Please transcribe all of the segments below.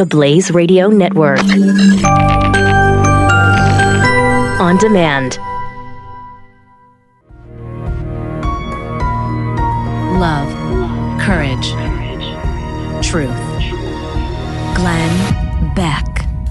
the Blaze Radio Network. On demand. Love, courage, truth. Glenn Beck.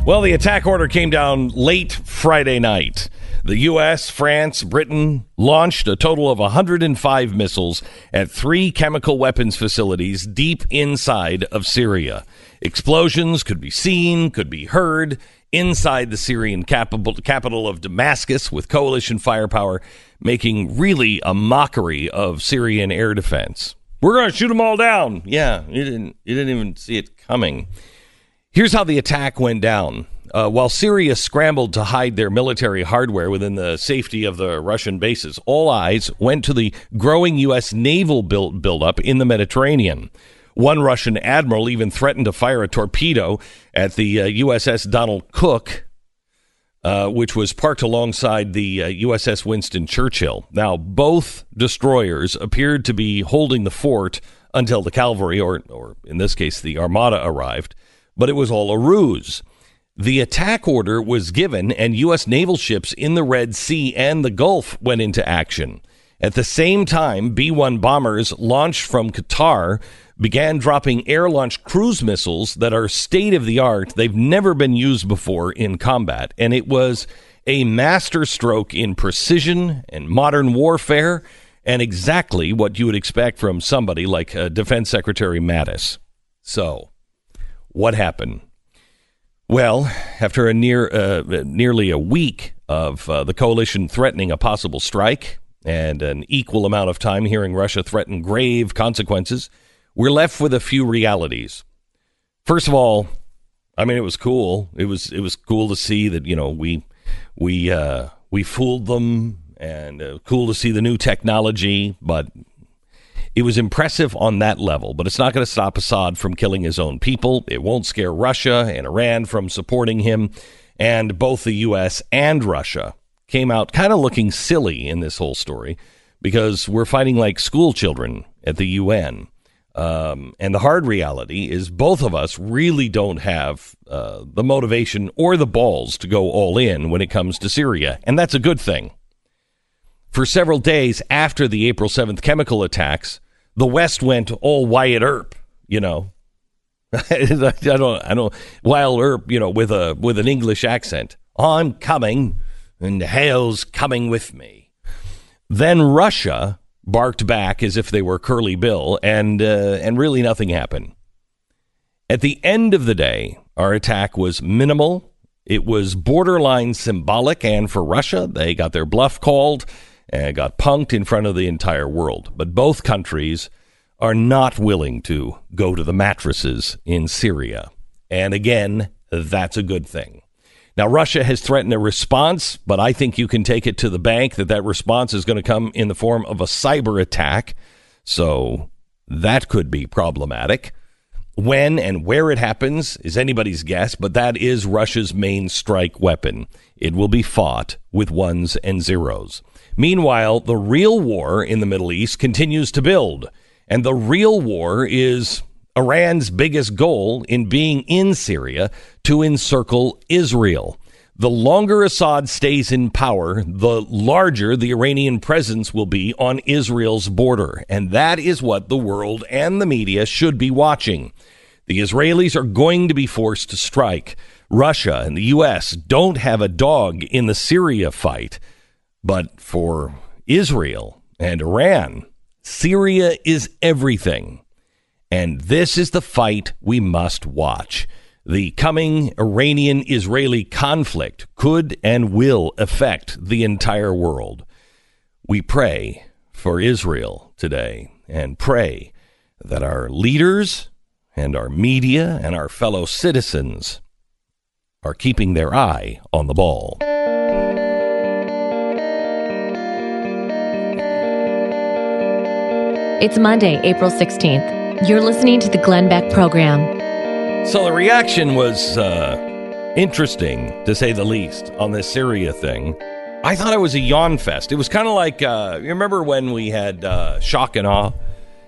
Well, the attack order came down late Friday night. The U.S., France, Britain launched a total of 105 missiles at three chemical weapons facilities deep inside of Syria. Explosions could be seen, could be heard inside the Syrian capital, capital of Damascus with coalition firepower, making really a mockery of Syrian air defense. We're going to shoot them all down. Yeah, you didn't, you didn't even see it coming. Here's how the attack went down. Uh, while Syria scrambled to hide their military hardware within the safety of the Russian bases, all eyes went to the growing U.S. naval build buildup in the Mediterranean. One Russian admiral even threatened to fire a torpedo at the uh, USS Donald Cook, uh, which was parked alongside the USS uh, Winston Churchill. Now, both destroyers appeared to be holding the fort until the cavalry, or, or in this case, the Armada, arrived but it was all a ruse. The attack order was given, and U.S. naval ships in the Red Sea and the Gulf went into action. At the same time, B 1 bombers launched from Qatar began dropping air launched cruise missiles that are state of the art. They've never been used before in combat. And it was a masterstroke in precision and modern warfare, and exactly what you would expect from somebody like uh, Defense Secretary Mattis. So, what happened? Well, after a near uh, nearly a week of uh, the coalition threatening a possible strike and an equal amount of time hearing Russia threaten grave consequences, we're left with a few realities. First of all, I mean, it was cool. It was it was cool to see that you know we we uh, we fooled them, and uh, cool to see the new technology. But it was impressive on that level, but it's not going to stop Assad from killing his own people. It won't scare Russia and Iran from supporting him. And both the U.S. and Russia came out kind of looking silly in this whole story because we're fighting like school children at the UN. Um, and the hard reality is both of us really don't have uh, the motivation or the balls to go all in when it comes to Syria. And that's a good thing. For several days after the April 7th chemical attacks, the West went all Wyatt Earp, you know. I don't, I don't, Wild Earp, you know, with a with an English accent. I'm coming, and hell's coming with me. Then Russia barked back as if they were Curly Bill, and uh, and really nothing happened. At the end of the day, our attack was minimal. It was borderline symbolic, and for Russia, they got their bluff called and got punked in front of the entire world. But both countries are not willing to go to the mattresses in Syria. And again, that's a good thing. Now, Russia has threatened a response, but I think you can take it to the bank that that response is going to come in the form of a cyber attack. So that could be problematic. When and where it happens is anybody's guess, but that is Russia's main strike weapon. It will be fought with ones and zeros. Meanwhile, the real war in the Middle East continues to build. And the real war is Iran's biggest goal in being in Syria to encircle Israel. The longer Assad stays in power, the larger the Iranian presence will be on Israel's border. And that is what the world and the media should be watching. The Israelis are going to be forced to strike. Russia and the U.S. don't have a dog in the Syria fight. But for Israel and Iran, Syria is everything. And this is the fight we must watch. The coming Iranian Israeli conflict could and will affect the entire world. We pray for Israel today and pray that our leaders and our media and our fellow citizens are keeping their eye on the ball. It's Monday, April 16th. You're listening to the Glenn Beck program. So the reaction was uh, interesting, to say the least, on this Syria thing. I thought it was a yawn fest. It was kind of like, uh, you remember when we had uh, Shock and Awe?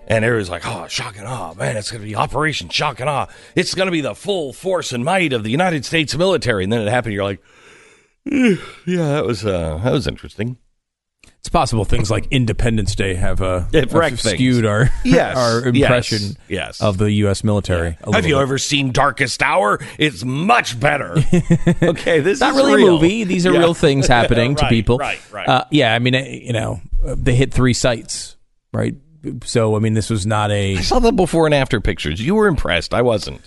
And it was like, oh, shock and awe. Man, it's going to be Operation Shock and Awe. It's going to be the full force and might of the United States military. And then it happened. You're like, "Eh, yeah, that was, uh, that was interesting. It's possible things like Independence Day have uh, have skewed our Yes, our impression yes. of the U.S. military. a Have you bit. ever seen Darkest Hour? It's much better. okay, this Not is really real. a movie. These are Yeah. real things happening to people. Right, right. Uh, yeah, I mean, eh, you know, they hit three sites, right? So, I mean, this was not a. I saw the before and after pictures. You were impressed. I wasn't.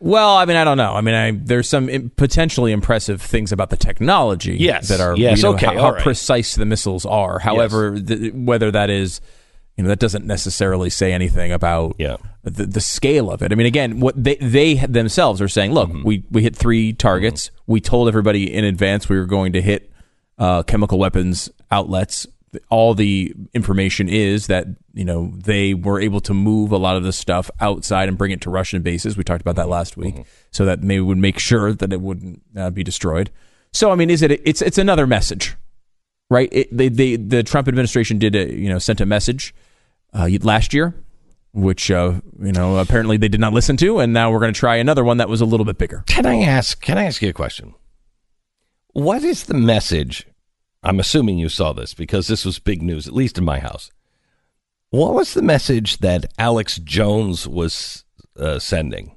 Well, I mean, I don't know. I mean, I, there's some im- potentially impressive things about the technology Yes, that are yes, you know, okay, how, how right. precise the missiles are. However, th- whether that is, you know, that doesn't necessarily say anything about Yeah. the, the scale of it. I mean, again, what they they themselves are saying. Look, Mm-hmm. we we hit three targets. We told everybody in advance we were going to hit uh, chemical weapons outlets. All the information is that you know they were able to move a lot of the stuff outside and bring it to Russian bases. We talked about that last week, Mm-hmm. so that they would make sure that it wouldn't uh, be destroyed. So, I mean, is it? It's it's another message, right? It, they, they the Trump administration did a, you know sent a message uh, last year, which uh, you know apparently they did not listen to, and now we're going to try another one that was a little bit bigger. Can I ask? Can I ask you a question? What is the message? I'm assuming you saw this because this was big news, at least in my house. What was the message that Alex Jones was uh, sending?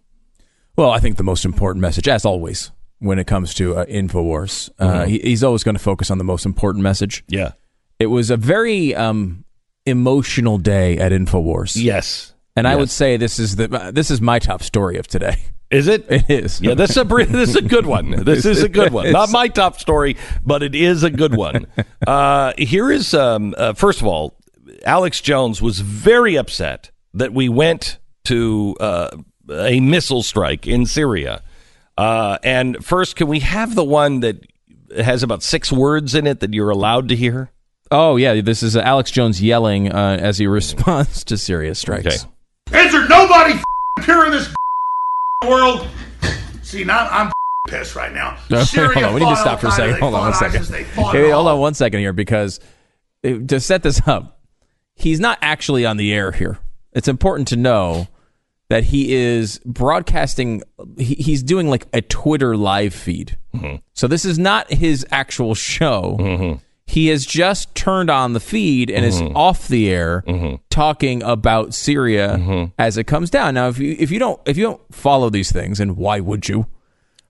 Well, I think the most important message, as always, when it comes to uh, Infowars, uh, he, he's always going to focus on the most important message. Yeah. It was a very um, emotional day at Infowars, Yes. and I would say this is the uh, this is my top story of today. Is it? It is. Yeah, this is a this is a good one. This is a good one. Not my top story, but it is a good one. Uh, here is um, uh, first of all, Alex Jones was very upset that we went to uh, a missile strike in Syria. Uh, and first, can we have the one that has about six words in it that you're allowed to hear? Oh yeah, this is Alex Jones yelling uh, as he responds to Syria strikes. Okay. Is there nobody f***ing here in this world? See, now I'm pissed right now. Syria hold on, we need to stop for a second. Hold on one second. ISIS, Hey, hold on one second here because to set this up, he's not actually on the air here. It's important to know that he is broadcasting. He, he's doing like a Twitter live feed. Mm-hmm. So this is not his actual show. Mm-hmm. He has just turned on the feed and is mm-hmm. off the air mm-hmm. talking about Syria mm-hmm. as it comes down. Now, if you if you don't if you don't follow these things, and why would you?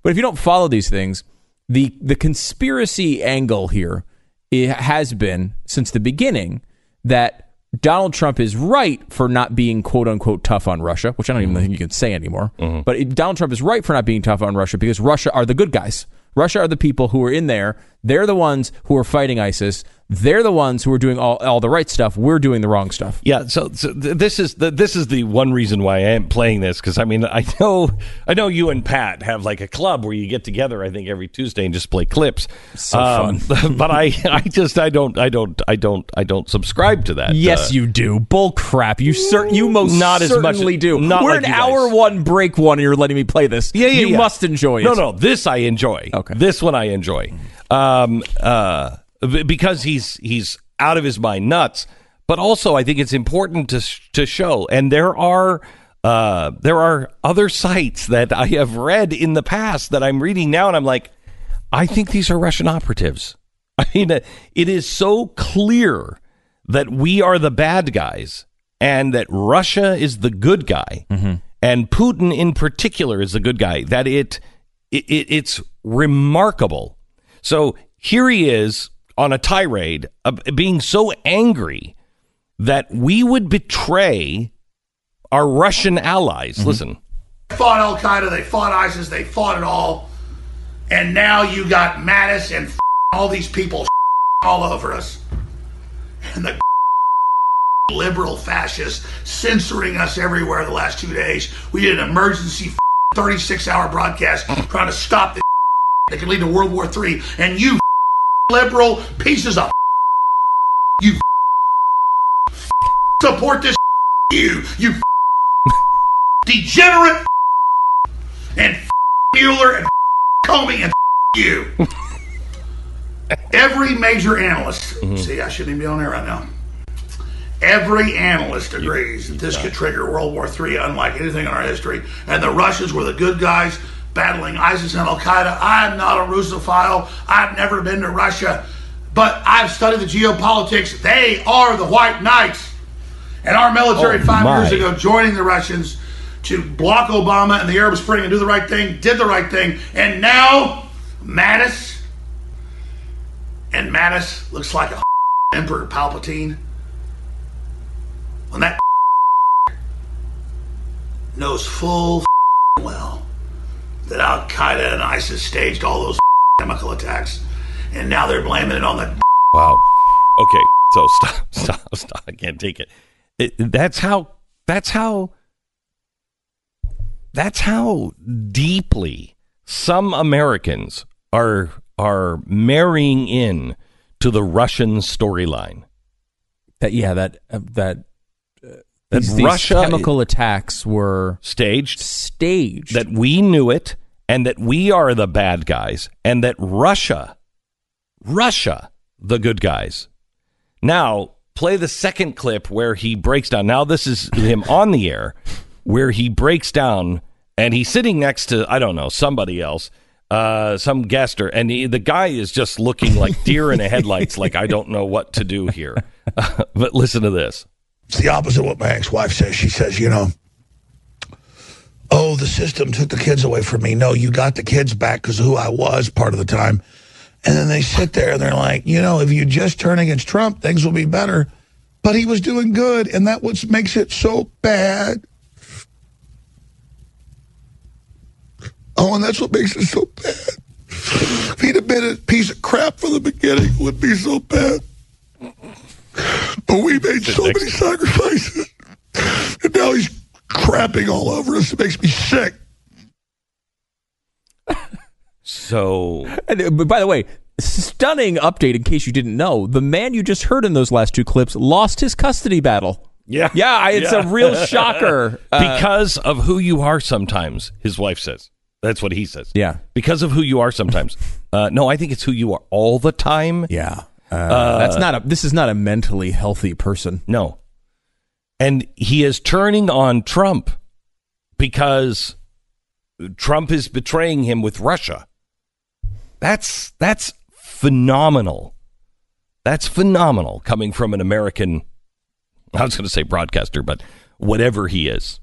But if you don't follow these things, the the conspiracy angle here it has been since the beginning that Donald Trump is right for not being quote unquote tough on Russia, which I don't even think you can say anymore. But Donald Trump is right for not being tough on Russia because Russia are the good guys. Russia are the people who are in there. They're the ones who are fighting ISIS. They're the ones who are doing all, all the right stuff. We're doing the wrong stuff. Yeah, so, so th- this is the this is the one reason why I am playing this because I mean I know I know you and Pat have like a club where you get together I think every Tuesday and just play clips. So fun. but I I just I don't I don't I don't I don't subscribe to that. Yes, Uh, you do. Bull crap. You cer- you most Not as much- do. not We're like guys. hour one, break one, and you're letting me play this. yeah, yeah, You yeah. must enjoy it. No, no, this I enjoy. Okay. this one I enjoy. Um, uh, because he's he's out of his mind nuts. But also, I think it's important to to show, and there are. Uh, there are other sites that I have read in the past that I'm reading now, and I'm like, I think these are Russian operatives. I mean, it is so clear that we are the bad guys and that Russia is the good guy, and Putin in particular is the good guy. That it, it, it it's remarkable. So here he is on a tirade, of being so angry that we would betray our Russian allies. Mm-hmm. Listen. They fought Al Qaeda, they fought ISIS, they fought it all. And now you got Mattis and all these people all over us. And the liberal fascists censoring us everywhere the last two days. We did an emergency 36 hour broadcast trying to stop this that could lead to World War III. And you liberal pieces of you support this you you degenerate and Mueller and Comey and you. Every major analyst, see, I shouldn't even be on there right now. Every analyst agrees that this could trigger World War III unlike anything in our history. And the Russians were the good guys battling ISIS and Al Qaeda. I'm not a Russophile. I've never been to Russia. But I've studied the geopolitics. They are the white knights. And our military Oh, five my. years ago joining the Russians to block Obama and the Arab Spring and do the right thing, did the right thing. And now, Mattis, and Mattis looks like a Emperor Palpatine. When that knows full well that Al Qaeda and ISIS staged all those chemical attacks, and now they're blaming it on the Wow. Okay. So stop, stop, stop. I can't take it. it. That's how. That's how. That's how deeply some Americans are are marrying in to the Russian storyline. That yeah, that uh, that uh, That these, these Russia chemical attacks were Staged staged. that we knew it and that we are the bad guys and that Russia, Russia, the good guys. Now, play the second clip where he breaks down. Now, this is him on the air where he breaks down and he's sitting next to, I don't know, somebody else. Uh, some guest or and he, the guy is just looking like deer in the headlights, like I don't know what to do here. but listen to this. It's the opposite of what my ex-wife says. She says, you know, oh, the system took the kids away from me. No, you got the kids back because of who I was part of the time. And then they sit there and they're like, you know, if you just turn against Trump, things will be better. But he was doing good, and that what makes it so bad. Oh, and that's what makes it so bad. If he'd have been a piece of crap from the beginning, it would be so bad. But we made so many sacrifices. And now he's crapping all over us. It makes me sick. So And, uh, but by the way, stunning update in case you didn't know. The man you just heard in those last two clips lost his custody battle. Yeah. Yeah, I- it's a real shocker. Uh, because of who you are sometimes, his wife says. That's what he says. Yeah. Because of who you are sometimes. Uh, no, I think it's who you are all the time. yeah. Uh, that's not a this is not a mentally healthy person. No. And he is turning on Trump because Trump is betraying him with Russia. That's that's phenomenal. That's phenomenal coming from an American I was going to say broadcaster, but whatever he is.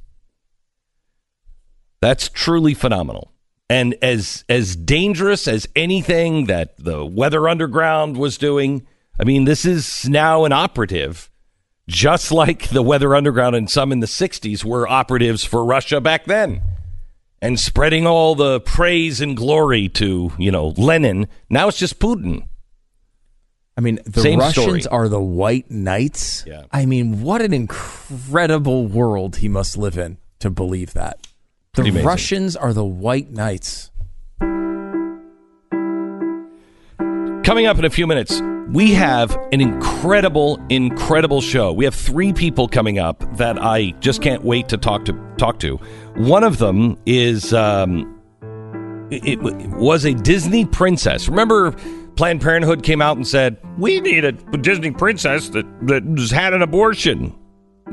That's truly phenomenal. And as as dangerous as anything that the Weather Underground was doing, I mean, this is now an operative, just like the Weather Underground and some in the 60s were operatives for Russia back then. And spreading all the praise and glory to, you know, Lenin. Now it's just Putin. I mean, the Same Russians story. are the white knights. Yeah. I mean, what an incredible world he must live in to believe that. The Russians are the white knights. Coming up in a few minutes, we have an incredible, incredible show. We have three people coming up that I just can't wait to talk to. Talk to. One of them is um, it, it was a Disney princess. Remember, Planned Parenthood came out and said we need a Disney princess that that has had an abortion.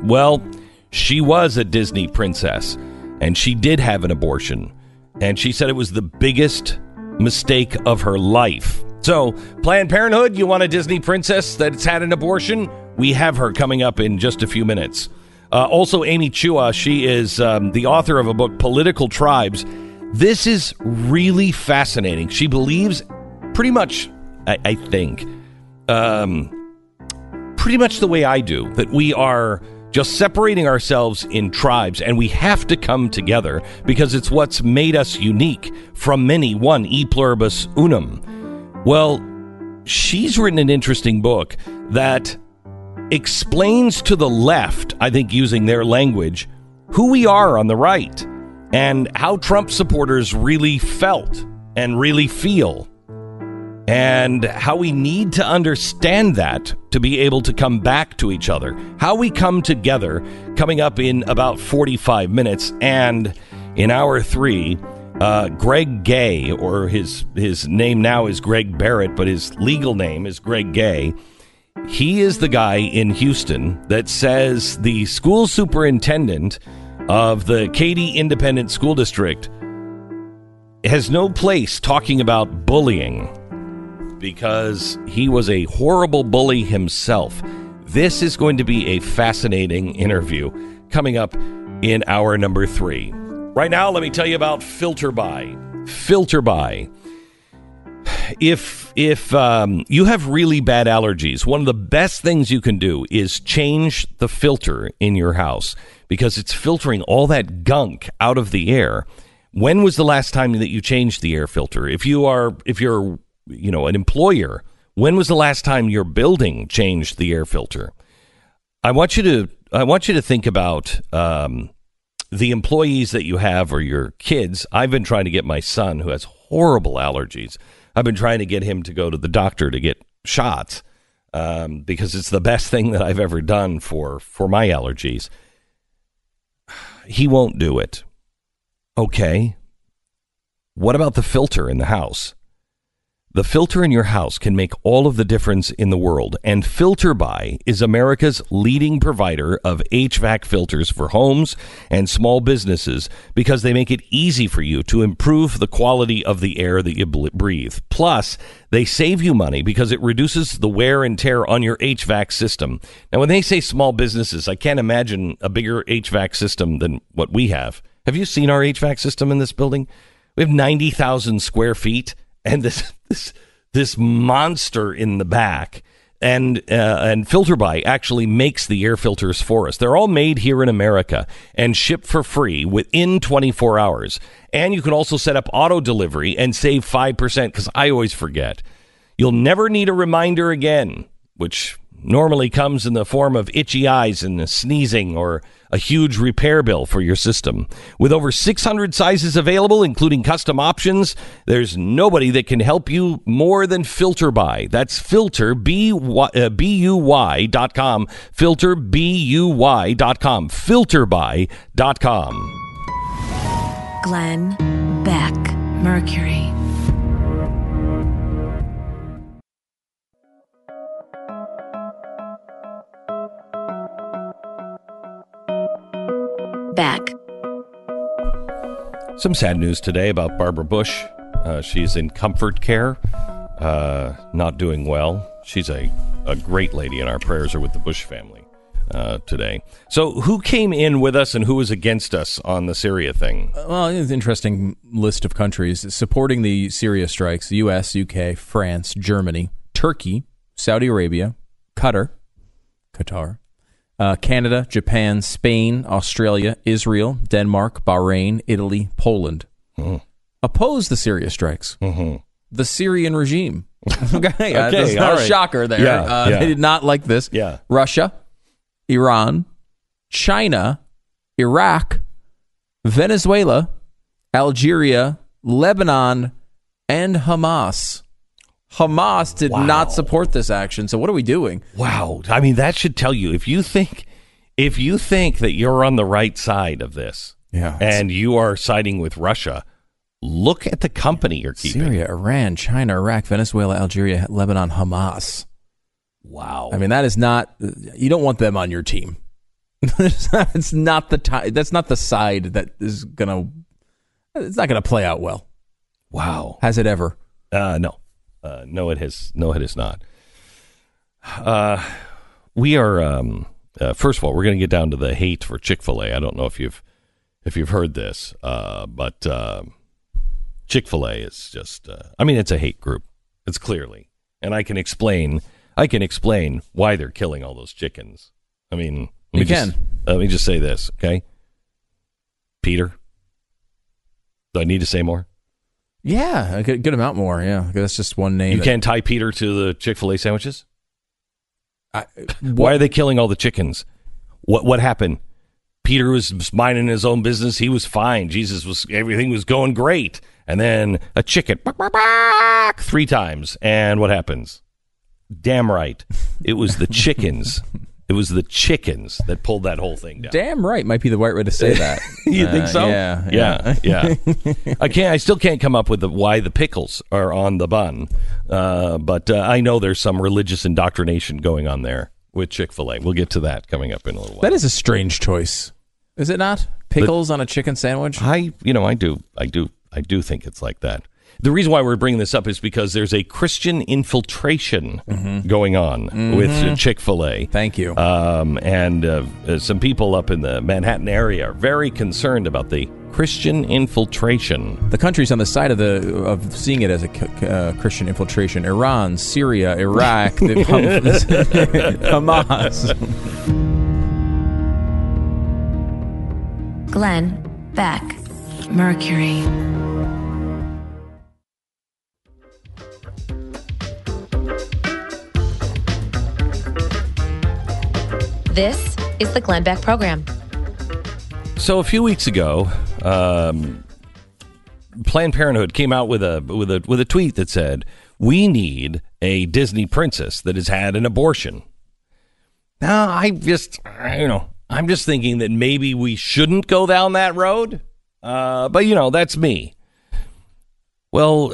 Well, she was a Disney princess, and she did have an abortion, and she said it was the biggest mistake of her life. So, Planned Parenthood, you want a Disney princess that's had an abortion? We have her coming up in just a few minutes. Uh, also, Amy Chua, she is um, the author of a book, Political Tribes. This is really fascinating. She believes pretty much, I, I think, um, pretty much the way I do, that we are just separating ourselves in tribes and we have to come together because it's what's made us unique from many, one, e pluribus unum. Well, she's written an interesting book that explains to the left, I think using their language, who we are on the right and how Trump supporters really felt and really feel and how we need to understand that to be able to come back to each other. How we come together coming up in about 45 minutes. And in hour three, uh, Greg Gay, or his, his name now is Greg Barrett, but his legal name is Greg Gay. he is the guy in Houston that says the school superintendent of the Katy Independent School District has no place talking about bullying because he was a horrible bully himself. This is going to be a fascinating interview coming up in hour number three. Right now, let me tell you about FilterBuy. Filter By. If if um, you have really bad allergies, one of the best things you can do is change the filter in your house because it's filtering all that gunk out of the air. When was the last time that you changed the air filter? If you are if you're you know an employer, when was the last time your building changed the air filter? I want you to I want you to think about um, the employees that you have or your kids. I've been trying to get my son who has horrible allergies. I've been trying to get him to go to the doctor to get shots um, because it's the best thing that I've ever done for for my allergies. He won't do it. Okay. What about the filter in the house? The filter in your house can make all of the difference in the world, and FilterBuy is America's leading provider of HVAC filters for homes and small businesses because they make it easy for you to improve the quality of the air that you breathe. Plus, they save you money because it reduces the wear and tear on your HVAC system. Now, when they say small businesses, I can't imagine a bigger HVAC system than what we have. Have you seen our HVAC system in this building? We have 90,000 square feet and this this this monster in the back and uh, and FilterBuy actually makes the air filters for us. They're all made here in America and shipped for free within 24 hours. And you can also set up auto delivery and save 5% because I always forget. You'll never need a reminder again, which normally comes in the form of itchy eyes and sneezing or a huge repair bill for your system. With over 600 sizes available, including custom options, there's nobody that can help you more than FilterBuy. That's filter, B-U-Y, uh, B-U-Y dot com, filter, B-U-Y dot com, filterbuy.com. Glenn Beck, Mercury. Beck. Some sad news today about Barbara Bush. Uh, she's in comfort care, uh, not doing well. She's a, a great lady, and our prayers are with the Bush family uh, today. So, who came in with us and who was against us on the Syria thing? Well, it's an interesting list of countries supporting the Syria strikes: U.S., U.K., France, Germany, Turkey, Saudi Arabia, Qatar, Qatar, uh, Canada, Japan, Spain, Australia, Israel, Denmark, Bahrain, Italy, Poland Mhm. oppose the Syria strikes. Mhm. The Syrian regime. okay, uh, Okay, that's not all a shocker there. Yeah, uh, yeah. They did not like this. Yeah. Russia, Iran, China, Iraq, Venezuela, Algeria, Lebanon, and Hamas. Hamas did Wow. not support this action. So what are we doing? Wow. I mean, that should tell you if you think if you think that you're on the right side of this Yeah. and you are siding with Russia, look at the company you're keeping. Syria, Iran, China, Iraq, Venezuela, Algeria, Lebanon, Hamas. Wow. I mean, that is not. You don't want them on your team. it's not the ti That's not the side that is gonna. It's not gonna play out well. wow. Has it ever? Uh, no, uh, no, it has. No, it has not. Uh, we are. Um, uh, first of all, we're going to get down to the hate for Chick Fil A. I don't know if you've if you've heard this, uh, but uh, Chick Fil A is just. Uh, I mean, it's a hate group. It's clearly, and I can explain. I can explain why they're killing all those chickens. I mean, let You me just, can. let me just say this, okay? Peter, do I need to say more? Yeah, a good, good amount more. Yeah, that's just one name. You that- can't tie Peter to the Chick Fil A sandwiches. I, Why are they killing all the chickens? What what happened? Peter was minding his own business. He was fine. Jesus was everything was going great. And then a chicken bark, bark, bark, three times. And what happens? Damn right. It was the chickens It was the chickens that pulled that whole thing down. Damn right, might be the right way to say that. You think Uh, so? Yeah, yeah, yeah. I can't. I still can't come up with the, why the pickles are on the bun, uh, but uh, I know there's some religious indoctrination going on there with Chick Fil A. We'll get to that coming up in a little while. That is a strange choice, is it not? Pickles on a chicken sandwich. I, you know, I do, I do, I do think it's like that. The reason why we're bringing this up is because there's a Christian infiltration going on with Chick Fil A. Thank you. Um, and uh, uh, some people up in the Manhattan area are very concerned about the Christian infiltration. the countries on the side of the of seeing it as a uh, Christian infiltration: Iran, Syria, Iraq, the Hamas. Glenn Beck. Mercury. This is the Glenn Beck Program. So a few weeks ago, um, Planned Parenthood came out with a with a with a tweet that said, "We need a Disney princess that has had an abortion." Now, I just, you know, I'm just thinking that maybe we shouldn't go down that road. Uh, but you know, that's me. Well,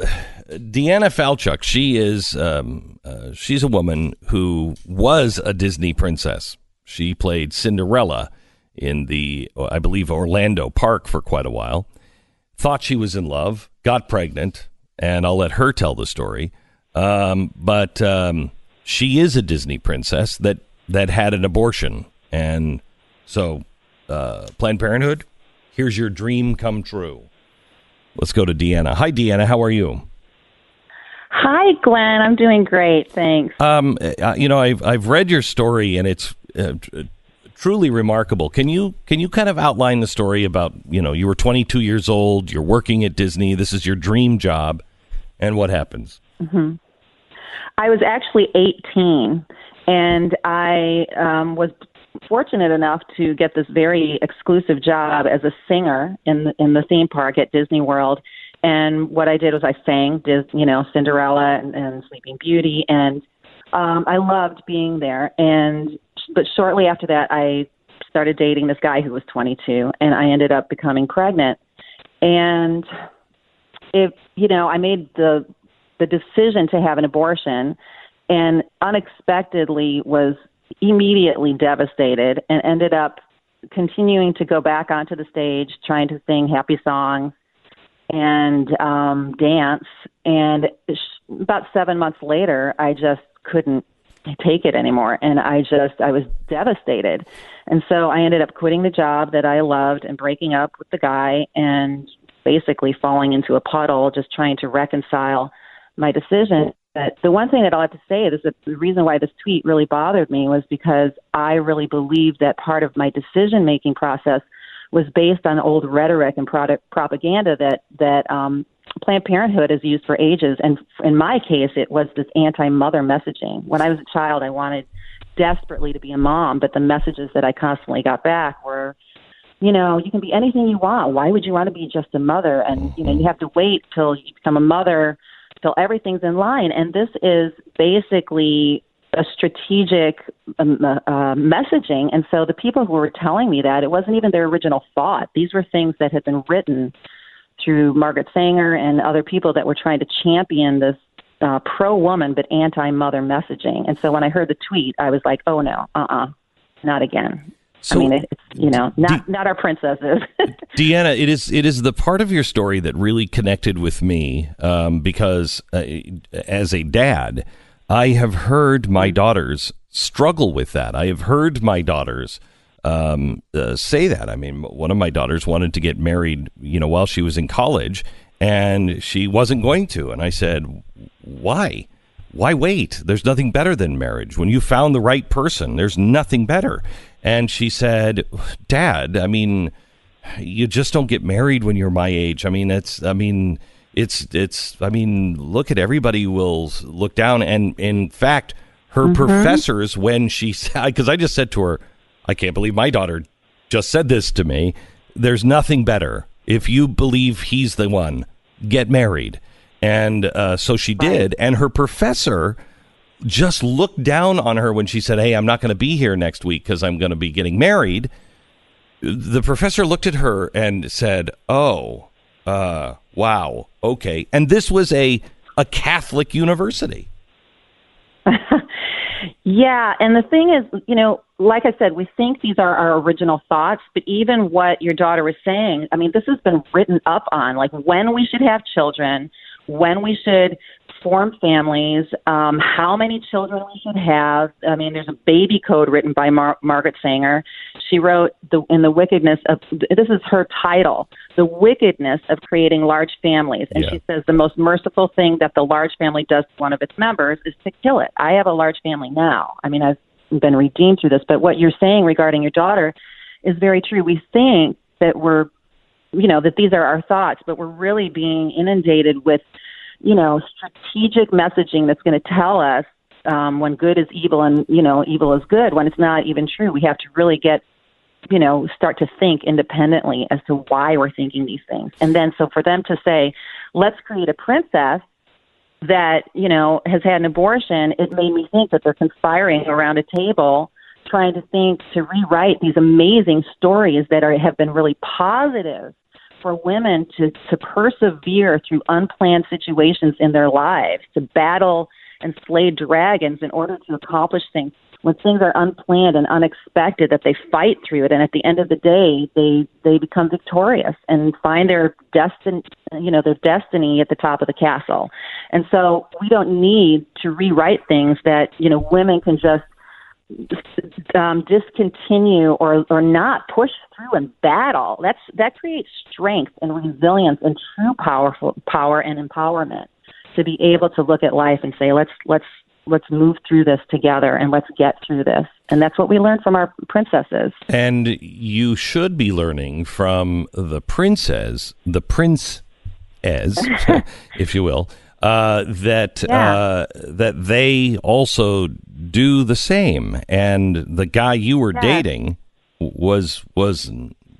Deanna Falchook, she is um, uh, she's a woman who was a Disney princess. She played Cinderella in the, I believe, Orlando Park for quite a while. Thought she was in love, got pregnant, and I'll let her tell the story. Um, but um, she is a Disney princess that that had an abortion, and so uh, Planned Parenthood, here's your dream come true. Let's go to Deanna. Hi, Deanna. How are you? Hi, Glenn. I'm doing great. Thanks. Um, uh, you know, I've I've read your story, and it's uh, truly remarkable. Can you can you kind of outline the story about you know you were 22 years old, you're working at Disney, this is your dream job, and what happens? I was actually 18, and I um, was fortunate enough to get this very exclusive job as a singer in the, in the theme park at Disney World. And what I did was I sang, you know, Cinderella and, and Sleeping Beauty, and um, I loved being there. And but shortly after that, I started dating this guy who was 22, and I ended up becoming pregnant. And if you know, I made the the decision to have an abortion, and unexpectedly was immediately devastated, and ended up continuing to go back onto the stage, trying to sing happy songs and um, dance. And about seven months later, I just couldn't take it anymore, and I just I was devastated. And so I ended up quitting the job that I loved and breaking up with the guy and basically falling into a puddle, just trying to reconcile my decision. But the one thing that I'll have to say is that the reason why this tweet really bothered me was because I really believed that part of my decision making process was based on old rhetoric and product propaganda that that um, Planned Parenthood has used for ages. And in my case, it was this anti-mother messaging. When I was a child, I wanted desperately to be a mom, but the messages that I constantly got back were, you know, you can be anything you want. Why would you want to be just a mother? And you know, you have to wait till you become a mother, till everything's in line. And this is basically a strategic um, uh, uh, messaging. And so the people who were telling me that, it wasn't even their original thought. These were things that had been written through Margaret Sanger and other people that were trying to champion this uh, pro woman but anti mother messaging. And so when I heard the tweet, I was like, oh no, uh uh not again. So- I mean, it's you know, not not our princesses. Deanna, it is it is the part of your story that really connected with me um, because uh, as a dad, I have heard my daughters struggle with that. I have heard my daughters um, uh, say that. I mean, one of my daughters wanted to get married, you know, while she was in college, and she wasn't going to. And I said, "Why? Why wait? There's nothing better than marriage. When you found the right person, there's nothing better." And she said, "Dad, I mean." you just don't get married when you're my age. I mean, it's, I mean, it's, it's, I mean, look at everybody will look down. And in fact, her professors, when she said, because I just said to her, I can't believe my daughter just said this to me. There's nothing better. If you believe he's the one, get married. And uh, so she did. And her professor just looked down on her when she said, "Hey, I'm not going to be here next week because I'm going to be getting married." The professor looked at her and said, "Oh, uh, wow, okay." And this was a a Catholic university. Yeah, and the thing is, you know, like I said, we think these are our original thoughts, but even what your daughter was saying, I mean, this has been written up on, like when we should have children, when we should form families, um, how many children we should have. I mean, there's a baby code written by Mar- Margaret Sanger. She wrote the in the wickedness of this is her title, the wickedness of creating large families, and Yeah. she says the most merciful thing that the large family does to one of its members is to kill it. I have a large family now. I mean, I've been redeemed through this, but what you're saying regarding your daughter is very true. We think that we're you know that these are our thoughts but we're really being inundated with you know strategic messaging that's going to tell us um, when good is evil and you know evil is good. When it's not even true we have to really get you know start to think independently as to why we're thinking these things. And then so for them to say let's create a princess that you know has had an abortion it made me think that they're conspiring around a table trying to think to rewrite these amazing stories that are have been really positive for women to to persevere through unplanned situations in their lives to battle and slay dragons in order to accomplish things. When things are unplanned and unexpected that they fight through it and at the end of the day they they become victorious and find their destiny you know their destiny at the top of the castle. And so we don't need to rewrite things that you know women can just um, discontinue or or not push through and battle. That's that creates strength and resilience and true powerful power and empowerment to be able to look at life and say let's let's let's move through this together and let's get through this. And that's what we learned from our princesses. And you should be learning from the princess, the prince as, if you will, uh, that Yeah. uh, that they also do the same. And the guy you were Yeah. dating was was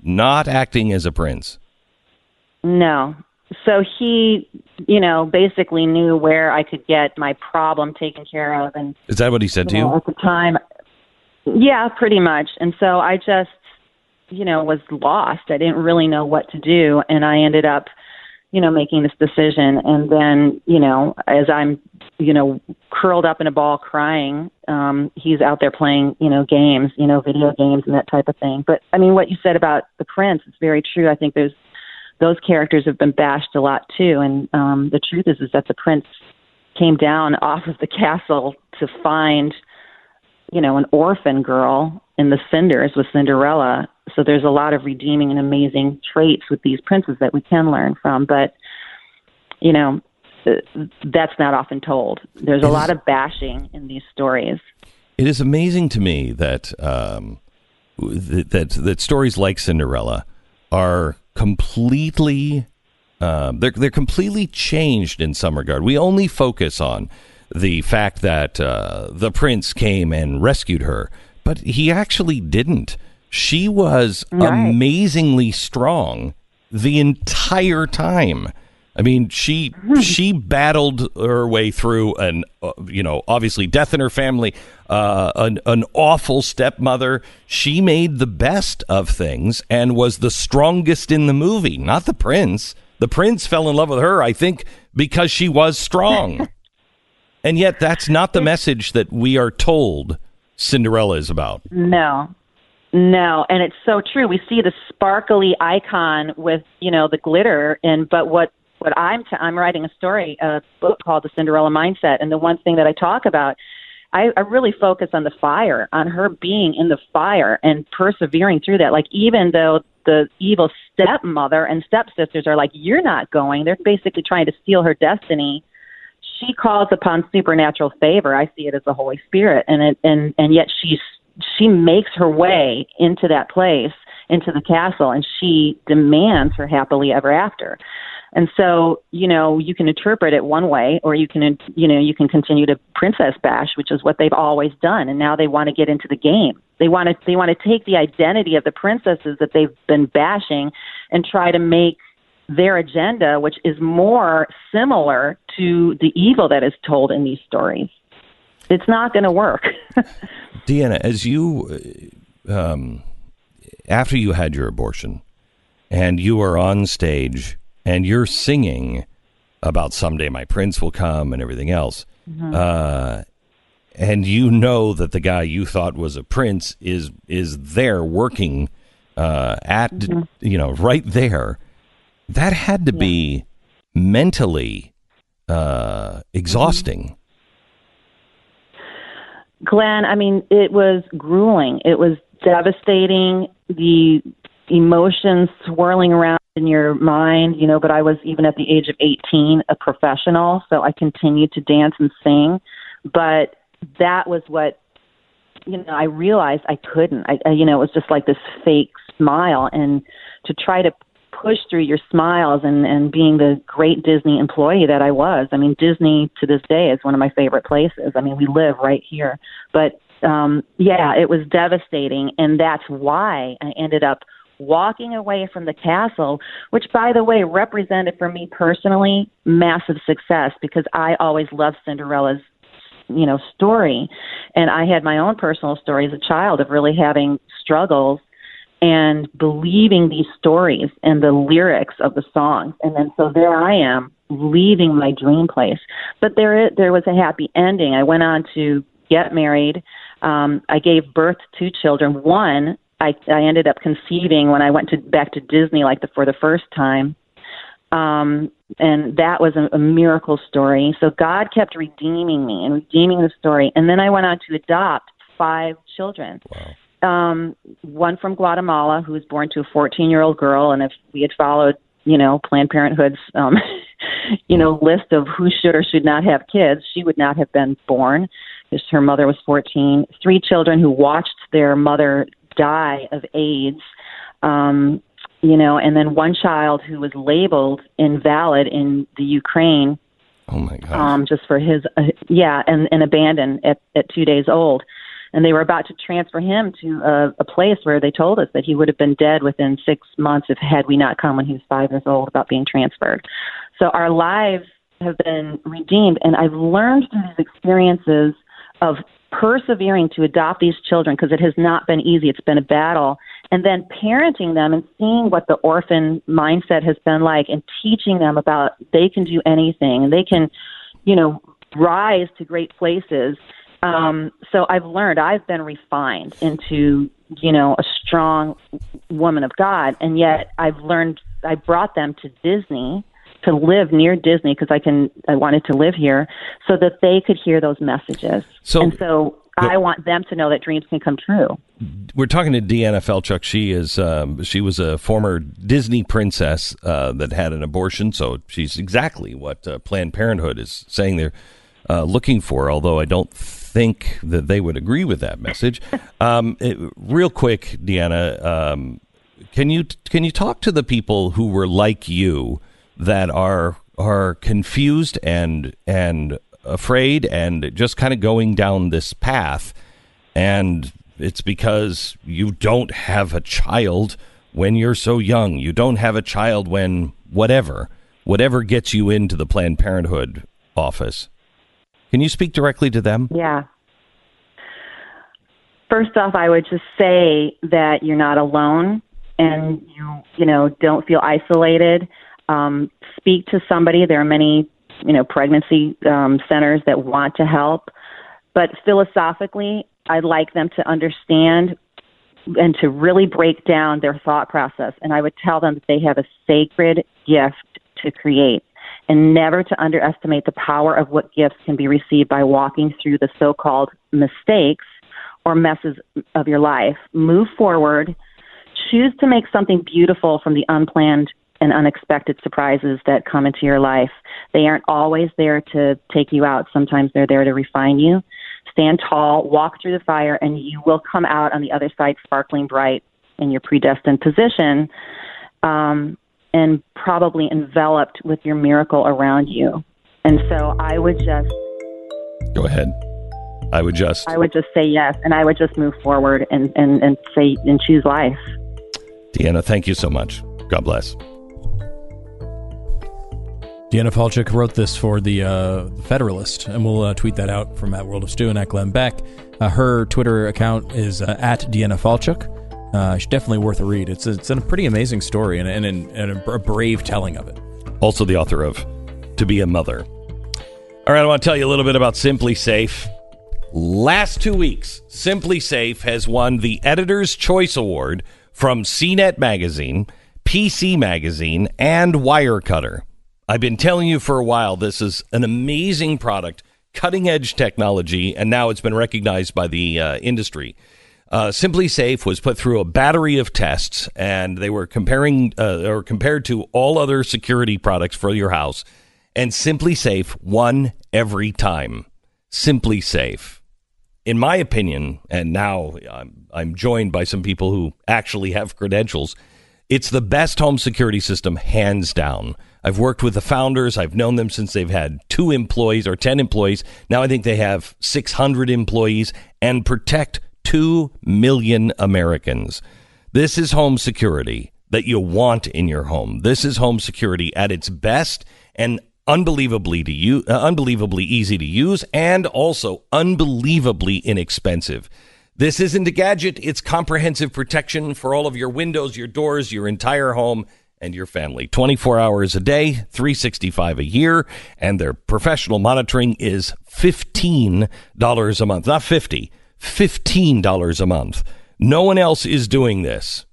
not acting as a prince. No. So he, you know, basically knew where I could get my problem taken care of and Is that what he said to you know, you? at the time. Yeah, pretty much. And so I just, you know, was lost. I didn't really know what to do, and I ended up, you know, making this decision. And then, you know, as I'm, you know, curled up in a ball crying, um, he's out there playing, you know, games, you know, video games and that type of thing. But I mean, what you said about the prince is very true. I think there's those characters have been bashed a lot too. And um, the truth is, is that the prince came down off of the castle to find, you know, an orphan girl in the cinders with Cinderella. So there's a lot of redeeming and amazing traits with these princes that we can learn from. But, you know, that's not often told. There's a lot of bashing in these stories. It is amazing to me that um, th- that that stories like Cinderella are completely um, they're they're completely changed in some regard. We only focus on the fact that uh, the prince came and rescued her, but he actually didn't. She was Right. amazingly strong the entire time. I mean, she she battled her way through an uh, you know obviously death in her family, uh, an an awful stepmother. She made the best of things and was the strongest in the movie. Not the prince. The prince fell in love with her, I think, because she was strong. and yet, that's not the message that we are told Cinderella is about. No. No, and it's so true. We see the sparkly icon with, you know, the glitter and but what what I'm t- I'm writing a story, a book called The Cinderella Mindset, and the one thing that I talk about I, I really focus on the fire, on her being in the fire and persevering through that. Like even though the evil stepmother and stepsisters are like, You're not going, they're basically trying to steal her destiny she calls upon supernatural favor. I see it as the Holy Spirit, and it, and and yet she's she makes her way into that place, into the castle, and she demands her happily ever after. And so, you know, you can interpret it one way, or you can, you know, you can continue to princess bash, which is what they've always done. And now they want to get into the game. They want to, they want to take the identity of the princesses that they've been bashing, and try to make their agenda, which is more similar to the evil that is told in these stories. it's not going to work. Deanna, as you, um, after you had your abortion, and you are on stage and you're singing about someday my prince will come and everything else, uh, and you know that the guy you thought was a prince is is there working uh, at you know right there, that had to be mentally uh, exhausting. Glenn, I mean, it was grueling. It was devastating. The emotions swirling around in your mind, you know, but I was even at the age of 18 a professional, so I continued to dance and sing. But that was what, you know, I realized I couldn't. I, you know, it was just like this fake smile and to try to push through your smiles and and being the great Disney employee that I was. I mean, Disney to this day is one of my favorite places. I mean, we live right here. But um yeah, it was devastating and that's why I ended up walking away from the castle, which by the way represented for me personally massive success because I always loved Cinderella's you know story and I had my own personal story as a child of really having struggles and believing these stories and the lyrics of the songs. And then so there I am leaving my dream place. But there there was a happy ending. I went on to get married. Um, I gave birth to children. One I, I ended up conceiving when I went to back to Disney like the, for the first time. Um, and that was a, a miracle story. So God kept redeeming me and redeeming the story. And then I went on to adopt five children. Wow. Um, one from Guatemala who was born to a 14 year old girl. And if we had followed, you know, Planned Parenthood's, um, you know, list of who should or should not have kids, she would not have been born because her mother was 14. Three children who watched their mother die of AIDS. Um, you know, and then one child who was labeled invalid in the Ukraine Oh my God! um, just for his, uh, yeah, and, and abandoned at, at two days old. And they were about to transfer him to a, a place where they told us that he would have been dead within six months if had we not come when he was five years old about being transferred. So our lives have been redeemed, and I've learned through these experiences of persevering to adopt these children because it has not been easy. It's been a battle. And then parenting them and seeing what the orphan mindset has been like and teaching them about they can do anything and they can, you know, rise to great places. Um, so I've learned I've been refined into, you know, a strong woman of God. And yet I've learned I brought them to Disney to live near Disney because I can I wanted to live here so that they could hear those messages. So- and so I want them to know that dreams can come true. We're talking to Deanna Falchook. She is um, she was a former Disney princess uh, that had an abortion, so she's exactly what uh, Planned Parenthood is saying they're uh, looking for. Although I don't think that they would agree with that message. Um, it- real quick, Deanna, um, can you can you talk to the people who were like you that are are confused and and afraid and just kind of going down this path and it's because you don't have a child when you're so young. You don't have a child when whatever, whatever gets you into the Planned Parenthood office. Can you speak directly to them? Yeah. First off, I would just say that you're not alone and you, you know, don't feel isolated. Um, speak to somebody. There are many, you know, pregnancy um, centers that want to help. But philosophically, I'd like them to understand and to really break down their thought process. And I would tell them that they have a sacred gift to create and never to underestimate the power of what gifts can be received by walking through the so called mistakes or messes of your life. Move forward, choose to make something beautiful from the unplanned and unexpected surprises that come into your life. They aren't always there to take you out, sometimes they're there to refine you. Stand tall, walk through the fire, and you will come out on the other side sparkling bright in your predestined position. Um, and probably enveloped with your miracle around you. And so I would just Go ahead. I would just I would just say yes and I would just move forward and, and, and say and choose life. Deanna, thank you so much. God bless. Deanna Falchook wrote this for the uh, Federalist, and we'll uh, tweet that out from at World of Stu and at Glenn Beck. Uh, her Twitter account is uh, at Deanna Falchook. Uh, it's definitely worth a read. It's a, it's a pretty amazing story and, and, and a brave telling of it. Also, the author of To Be a Mother. All right, I want to tell you a little bit about SimpliSafe. Last two weeks, SimpliSafe has won the Editor's Choice Award from CNET Magazine, PC Magazine, and Wirecutter. I've been telling you for a while this is an amazing product, cutting edge technology, and now it's been recognized by the uh, industry. Uh, SimpliSafe was put through a battery of tests, and they were comparing uh, or compared to all other security products for your house. And SimpliSafe won every time. SimpliSafe, in my opinion, and now I'm, I'm joined by some people who actually have credentials. It's the best home security system, hands down. I've worked with the founders. I've known them since they've had two employees or 10 employees. Now I think they have 600 employees and protect 2 million Americans. This is home security that you want in your home. This is home security at its best and unbelievably to use, uh, unbelievably easy to use and also unbelievably inexpensive. This isn't a gadget, it's comprehensive protection for all of your windows, your doors, your entire home and your family. 24 hours a day, 365 a year, and their professional monitoring is $15 a month. Not 50, $15 a month. No one else is doing this.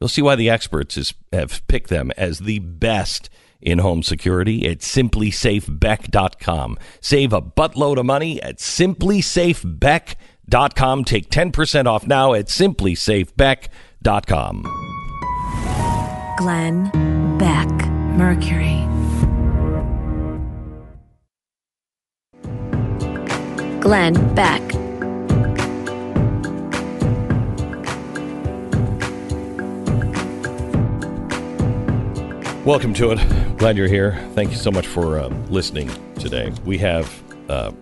You'll see why the experts is, have picked them as the best in home security at simplisafebeck.com. Save a buttload of money at simplisafebeck.com. Take 10% off now at simplisafebeck.com. Glenn Beck, Mercury. Glenn Beck. Welcome to it. Glad you're here. Thank you so much for uh, listening today. We have uh,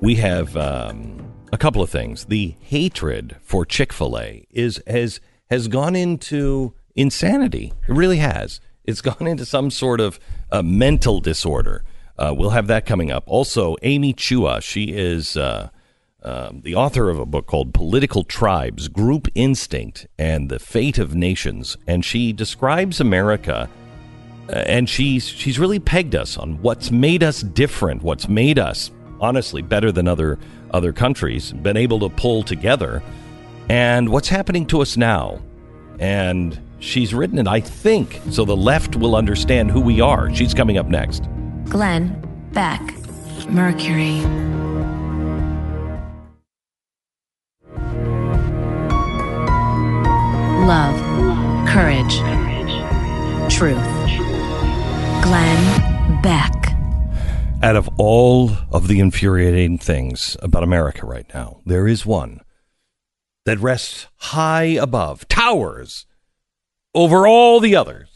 we have um, a couple of things. The hatred for Chick Fil A is has has gone into insanity. It really has. It's gone into some sort of uh, mental disorder. Uh, we'll have that coming up. Also, Amy Chua, she is uh, um, the author of a book called Political Tribes Group Instinct and the Fate of Nations. And she describes America. Uh, and she's she's really pegged us on what's made us different, what's made us honestly better than other other countries, been able to pull together, and what's happening to us now. And She's written it, I think, so the left will understand who we are. She's coming up next. Glenn Beck, Mercury. Love, courage, truth. Glenn Beck. Out of all of the infuriating things about America right now, there is one that rests high above, towers over all the others.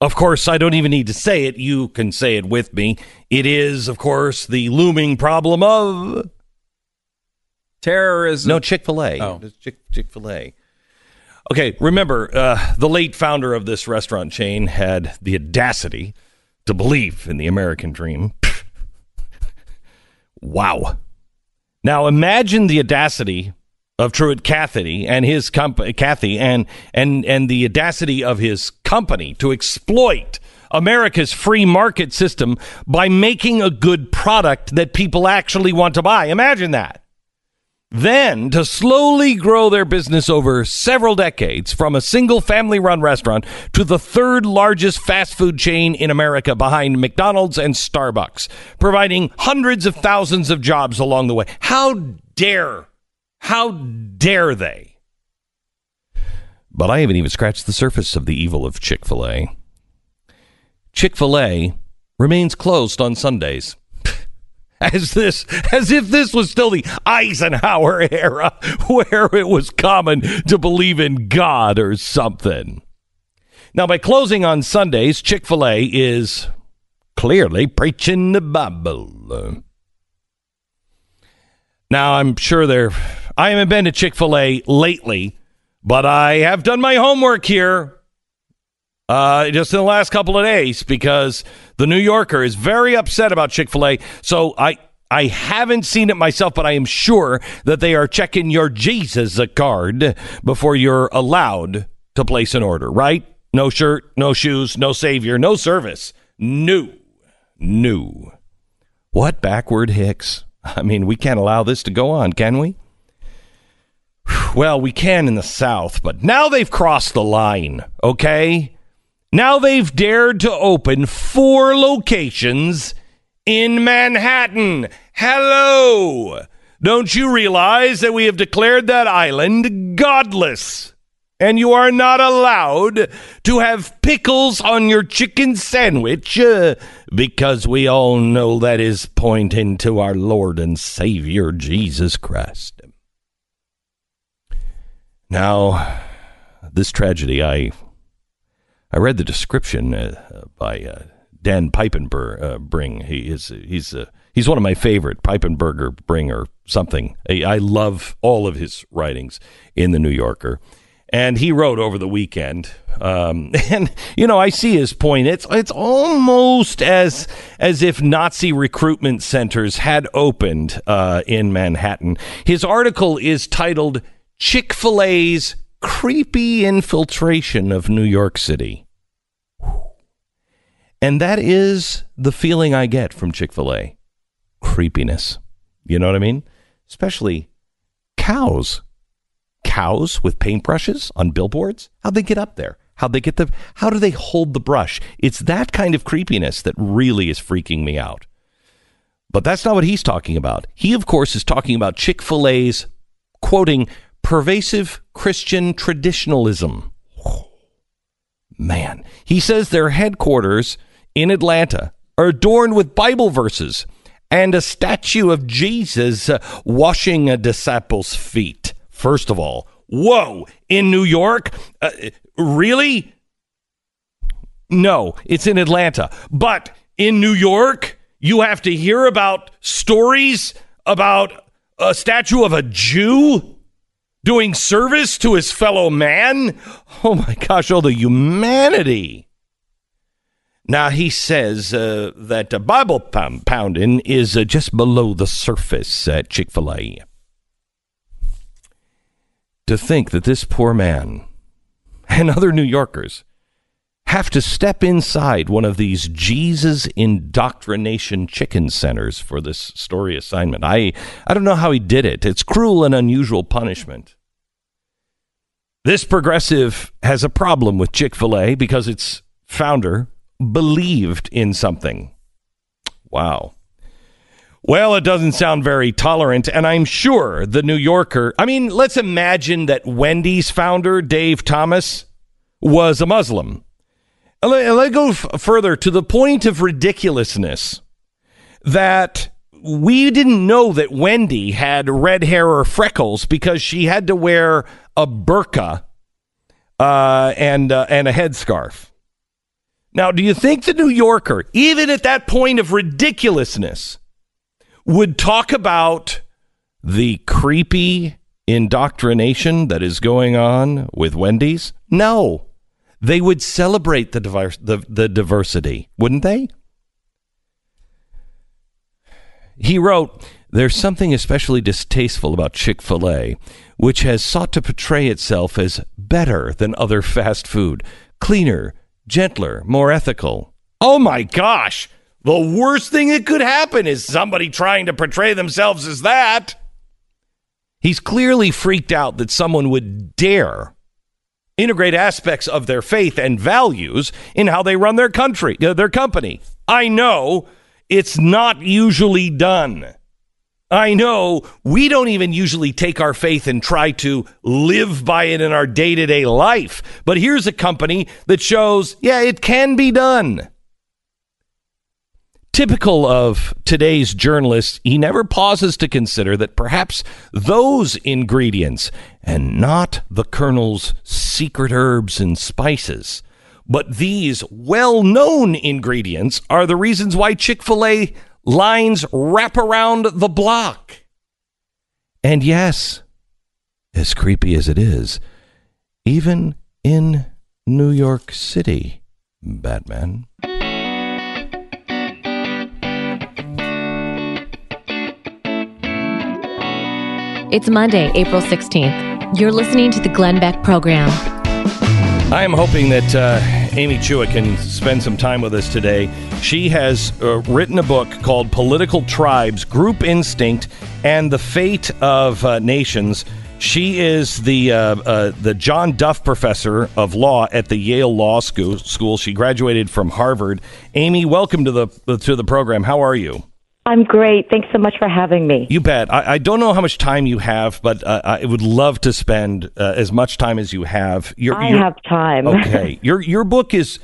Of course, I don't even need to say it. You can say it with me. It is, of course, the looming problem of terrorism. No, Chick fil A. Oh. Chick fil A. Okay, remember, uh, the late founder of this restaurant chain had the audacity to believe in the American dream. wow. Now imagine the audacity of Truett Cathy and his company, Cathy, and and and the audacity of his company to exploit America's free market system by making a good product that people actually want to buy. Imagine that. Then to slowly grow their business over several decades from a single family run restaurant to the third largest fast food chain in America behind McDonald's and Starbucks, providing hundreds of thousands of jobs along the way. How dare how dare they? But I haven't even scratched the surface of the evil of Chick fil A. Chick fil A remains closed on Sundays. As this, as if this was still the Eisenhower era where it was common to believe in God or something. Now, by closing on Sundays, Chick fil A is clearly preaching the Bible. Now, I'm sure they're I haven't been to Chick fil A lately, but I have done my homework here. Uh, just in the last couple of days because the New Yorker is very upset about Chick fil A. So I. I haven't seen it myself, but I am sure that they are checking your Jesus card before you're allowed to place an order, right? No shirt, no shoes, no savior, no service. New. New. What backward hicks? I mean, we can't allow this to go on, can we? Well, we can in the South, but now they've crossed the line, okay? Now they've dared to open four locations in Manhattan. Hello! Don't you realize that we have declared that island godless? And you are not allowed to have pickles on your chicken sandwich uh, because we all know that is pointing to our Lord and Savior Jesus Christ. Now, this tragedy, I I read the description uh, by uh, Dan Piepenburger. Uh, bring he is he's uh, he's one of my favorite Piepenburger Bring or something. I, I love all of his writings in the New Yorker, and he wrote over the weekend. Um, and you know, I see his point. It's it's almost as as if Nazi recruitment centers had opened uh, in Manhattan. His article is titled Chick fil A's creepy infiltration of New York City. And that is the feeling I get from Chick fil A creepiness. You know what I mean? Especially cows. Cows with paintbrushes on billboards? How'd they get up there? How'd they get the, how do they hold the brush? It's that kind of creepiness that really is freaking me out. But that's not what he's talking about. He, of course, is talking about Chick fil A's, quoting, pervasive Christian traditionalism. Man, he says their headquarters in Atlanta are adorned with Bible verses and a statue of Jesus uh, washing a disciple's feet. First of all, whoa, in New York? Uh, really? No, it's in Atlanta. But in New York, you have to hear about stories about a statue of a Jew? Doing service to his fellow man. Oh my gosh, all the humanity. Now, he says uh, that Bible pounding is uh, just below the surface at Chick fil A. To think that this poor man and other New Yorkers have to step inside one of these Jesus indoctrination chicken centers for this story assignment. I, I don't know how he did it. It's cruel and unusual punishment. This progressive has a problem with Chick fil A because its founder believed in something. Wow. Well, it doesn't sound very tolerant, and I'm sure the New Yorker. I mean, let's imagine that Wendy's founder, Dave Thomas, was a Muslim let, let go f- further to the point of ridiculousness that we didn't know that Wendy had red hair or freckles because she had to wear a burqa uh, and uh, and a headscarf. Now, do you think the New Yorker, even at that point of ridiculousness, would talk about the creepy indoctrination that is going on with Wendy's? No they would celebrate the, diverse, the, the diversity, wouldn't they? He wrote, There's something especially distasteful about Chick fil A, which has sought to portray itself as better than other fast food, cleaner, gentler, more ethical. Oh my gosh! The worst thing that could happen is somebody trying to portray themselves as that. He's clearly freaked out that someone would dare integrate aspects of their faith and values in how they run their country, uh, their company. I know it's not usually done. I know we don't even usually take our faith and try to live by it in our day to day life. But here's a company that shows, yeah, it can be done. Typical of today's journalists, he never pauses to consider that perhaps those ingredients, and not the Colonel's secret herbs and spices, but these well known ingredients are the reasons why Chick fil A lines wrap around the block. And yes, as creepy as it is, even in New York City, Batman. It's Monday, April 16th. You're listening to the Glenn Beck program. I am hoping that uh, Amy Chua can spend some time with us today. She has uh, written a book called Political Tribes, Group Instinct, and the Fate of uh, Nations. She is the uh, uh, the John Duff Professor of Law at the Yale Law School. She graduated from Harvard. Amy, welcome to the to the program. How are you? I'm great. Thanks so much for having me. You bet. I, I don't know how much time you have, but uh, I would love to spend uh, as much time as you have. Your, I have time. okay. Your your book is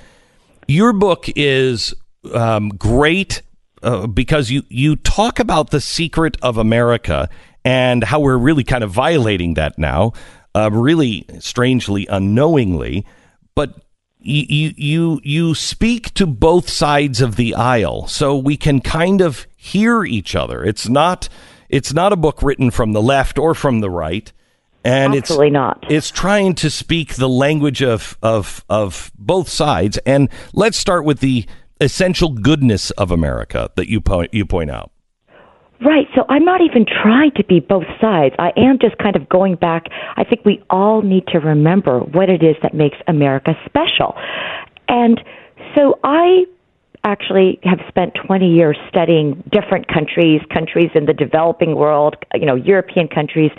your book is um, great uh, because you you talk about the secret of America and how we're really kind of violating that now, uh, really strangely unknowingly. But you you you speak to both sides of the aisle, so we can kind of hear each other. It's not it's not a book written from the left or from the right. And Absolutely it's not. It's trying to speak the language of of of both sides. And let's start with the essential goodness of America that you point you point out. Right. So I'm not even trying to be both sides. I am just kind of going back. I think we all need to remember what it is that makes America special. And so I actually have spent 20 years studying different countries, countries in the developing world, you know, European countries.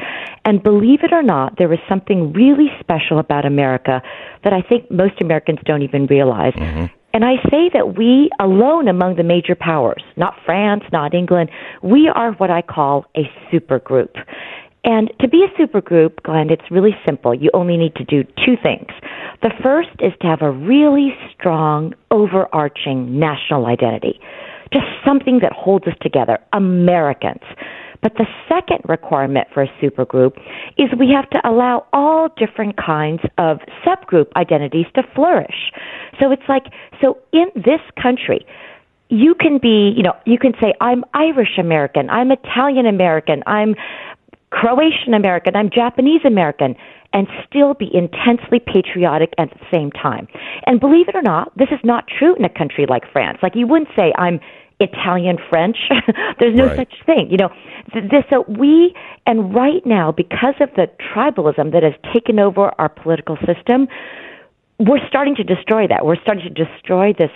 And believe it or not, there is something really special about America that I think most Americans don't even realize. Mm-hmm. And I say that we alone among the major powers, not France, not England, we are what I call a supergroup. And to be a supergroup, Glenn, it's really simple. You only need to do two things. The first is to have a really strong, overarching national identity. Just something that holds us together, Americans. But the second requirement for a supergroup is we have to allow all different kinds of subgroup identities to flourish. So it's like, so in this country, you can be, you know, you can say, I'm Irish American, I'm Italian American, I'm Croatian American, I'm Japanese American, and still be intensely patriotic at the same time. And believe it or not, this is not true in a country like France. Like you wouldn't say, I'm Italian French. There's no right. such thing. You know, this, so we, and right now, because of the tribalism that has taken over our political system, we're starting to destroy that. We're starting to destroy this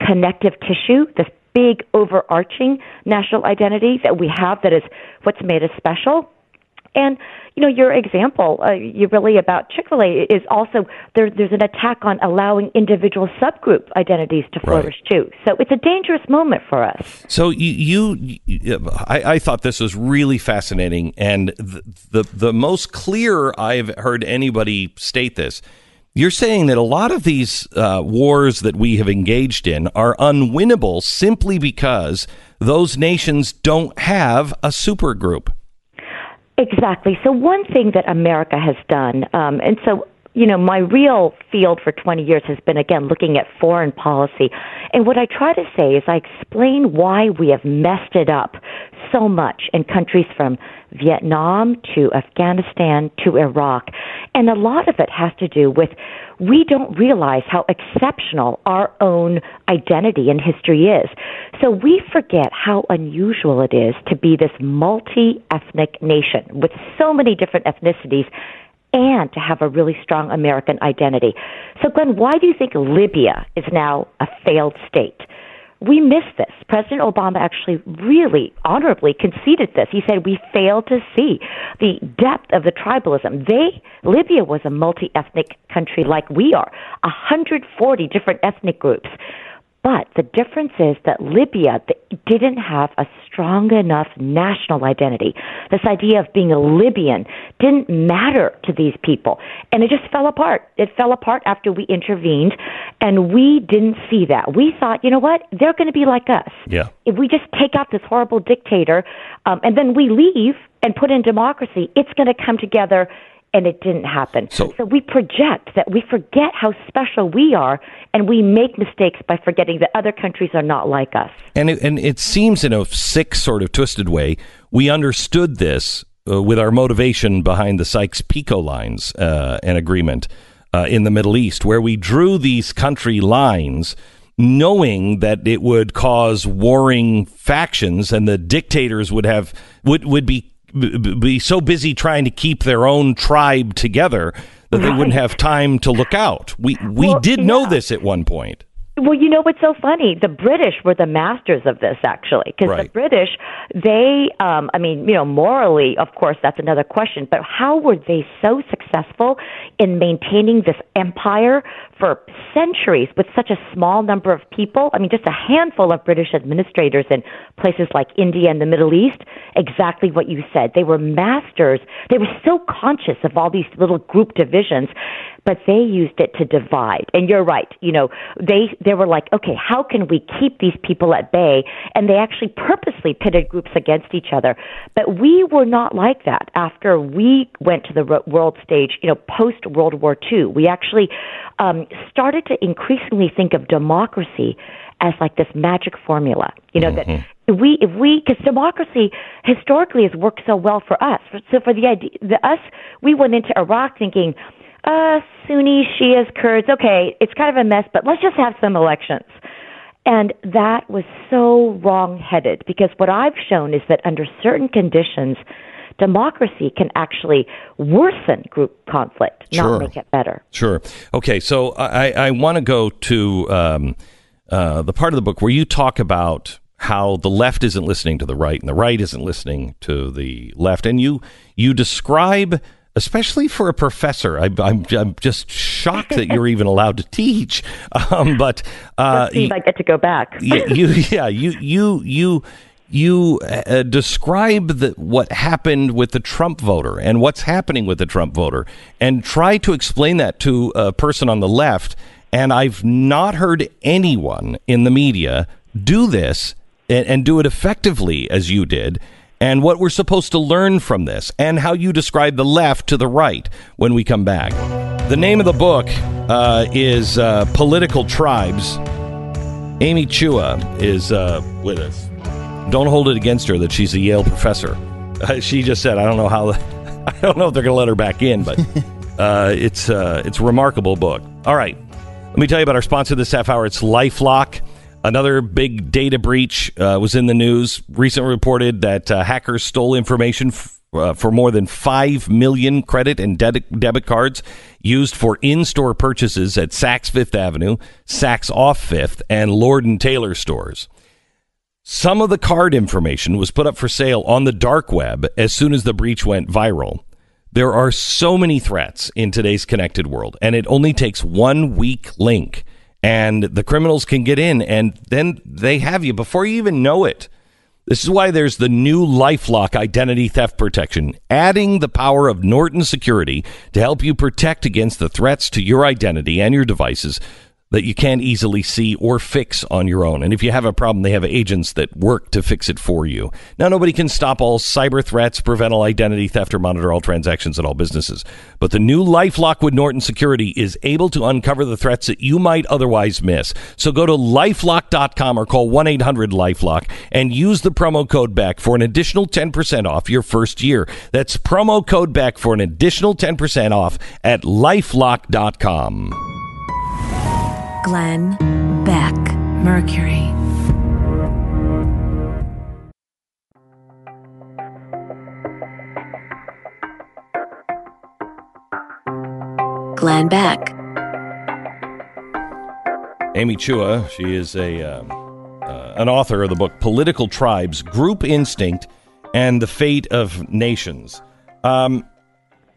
connective tissue, this big overarching national identity that we have that is what's made us special. And you know, your example, uh, you really about Chick Fil A is also there. There's an attack on allowing individual subgroup identities to flourish right. too. So it's a dangerous moment for us. So you, you I, I, thought this was really fascinating, and the, the the most clear I've heard anybody state this. You're saying that a lot of these uh, wars that we have engaged in are unwinnable simply because those nations don't have a supergroup. Exactly. So one thing that America has done, um, and so you know, my real field for 20 years has been again looking at foreign policy. And what I try to say is I explain why we have messed it up so much in countries from Vietnam to Afghanistan to Iraq. And a lot of it has to do with we don't realize how exceptional our own identity and history is. So we forget how unusual it is to be this multi ethnic nation with so many different ethnicities and to have a really strong American identity. So, Glenn, why do you think Libya is now a failed state? We missed this. President Obama actually really honorably conceded this. He said we failed to see the depth of the tribalism. They Libya was a multi-ethnic country like we are, 140 different ethnic groups. But the difference is that Libya didn't have a strong enough national identity. This idea of being a Libyan didn't matter to these people. And it just fell apart. It fell apart after we intervened, and we didn't see that. We thought, you know what? They're going to be like us. Yeah. If we just take out this horrible dictator um, and then we leave and put in democracy, it's going to come together and it didn't happen. So, so, we project that we forget how special we are, and we make mistakes by forgetting that other countries are not like us. And it, and it seems in a sick, sort of twisted way, we understood this uh, with our motivation behind the Sykes-Picot lines uh, and agreement. uh, in the Middle East, where we drew these country lines knowing that it would cause warring factions and the dictators would have would would be be so busy trying to keep their own tribe together that they wouldn't have time to look out. We we Well, did know this at one point. Well, you know what's so funny? The British were the masters of this, actually, because Right. the British, they, um, I mean, you know, morally, of course, that's another question. But how were they so successful in maintaining this empire for centuries with such a small number of people? I mean, just a handful of British administrators in places like India and the Middle East. Exactly what you said. They were masters. They were so conscious of all these little group divisions but they used it to divide. And you're right. You know, they they were like, okay, how can we keep these people at bay? And they actually purposely pitted groups against each other. But we were not like that after we went to the world stage. You know, post World War II, we actually um, started to increasingly think of democracy as like this magic formula. You know that if we if we because democracy historically has worked so well for us. So for the idea, the us, we went into Iraq thinking uh, Sunni, Shias, Kurds. Okay, it's kind of a mess, but let's just have some elections. And that was so wrong headed because what I've shown is that under certain conditions, democracy can actually worsen group conflict, Sure. not make it better. Sure. Okay. So I, I want to go to um, uh, the part of the book where you talk about how the left isn't listening to the right and the right isn't listening to the left, and you you describe. Especially for a professor, I, I'm I'm just shocked that you're even allowed to teach. Um, but uh, I get to go back. yeah, you yeah you you you you uh, describe the, what happened with the Trump voter and what's happening with the Trump voter, and try to explain that to a person on the left. And I've not heard anyone in the media do this and, and do it effectively as you did. And what we're supposed to learn from this, and how you describe the left to the right when we come back. The name of the book uh, is uh, Political Tribes. Amy Chua is uh, with us. Don't hold it against her that she's a Yale professor. Uh, she just said, "I don't know how. I don't know if they're going to let her back in, but uh, it's uh, it's a remarkable book." All right, let me tell you about our sponsor this half hour. It's LifeLock. Another big data breach uh, was in the news. Recently reported that uh, hackers stole information f- uh, for more than 5 million credit and debit, debit cards used for in-store purchases at Saks Fifth Avenue, Saks Off Fifth, and Lord and Taylor stores. Some of the card information was put up for sale on the dark web as soon as the breach went viral. There are so many threats in today's connected world, and it only takes one weak link, and the criminals can get in, and then they have you before you even know it. This is why there's the new Lifelock identity theft protection, adding the power of Norton Security to help you protect against the threats to your identity and your devices that you can't easily see or fix on your own. And if you have a problem, they have agents that work to fix it for you. Now, nobody can stop all cyber threats, prevent all identity theft, or monitor all transactions at all businesses. But the new Lifelock with Norton Security is able to uncover the threats that you might otherwise miss. So go to lifelock.com or call 1 800 Lifelock and use the promo code Beck for an additional 10% off your first year. That's promo code Beck for an additional 10% off at lifelock.com. Glenn Beck, Mercury. Glenn Beck. Amy Chua, she is a um, uh, an author of the book Political Tribes: Group Instinct and the Fate of Nations. Um,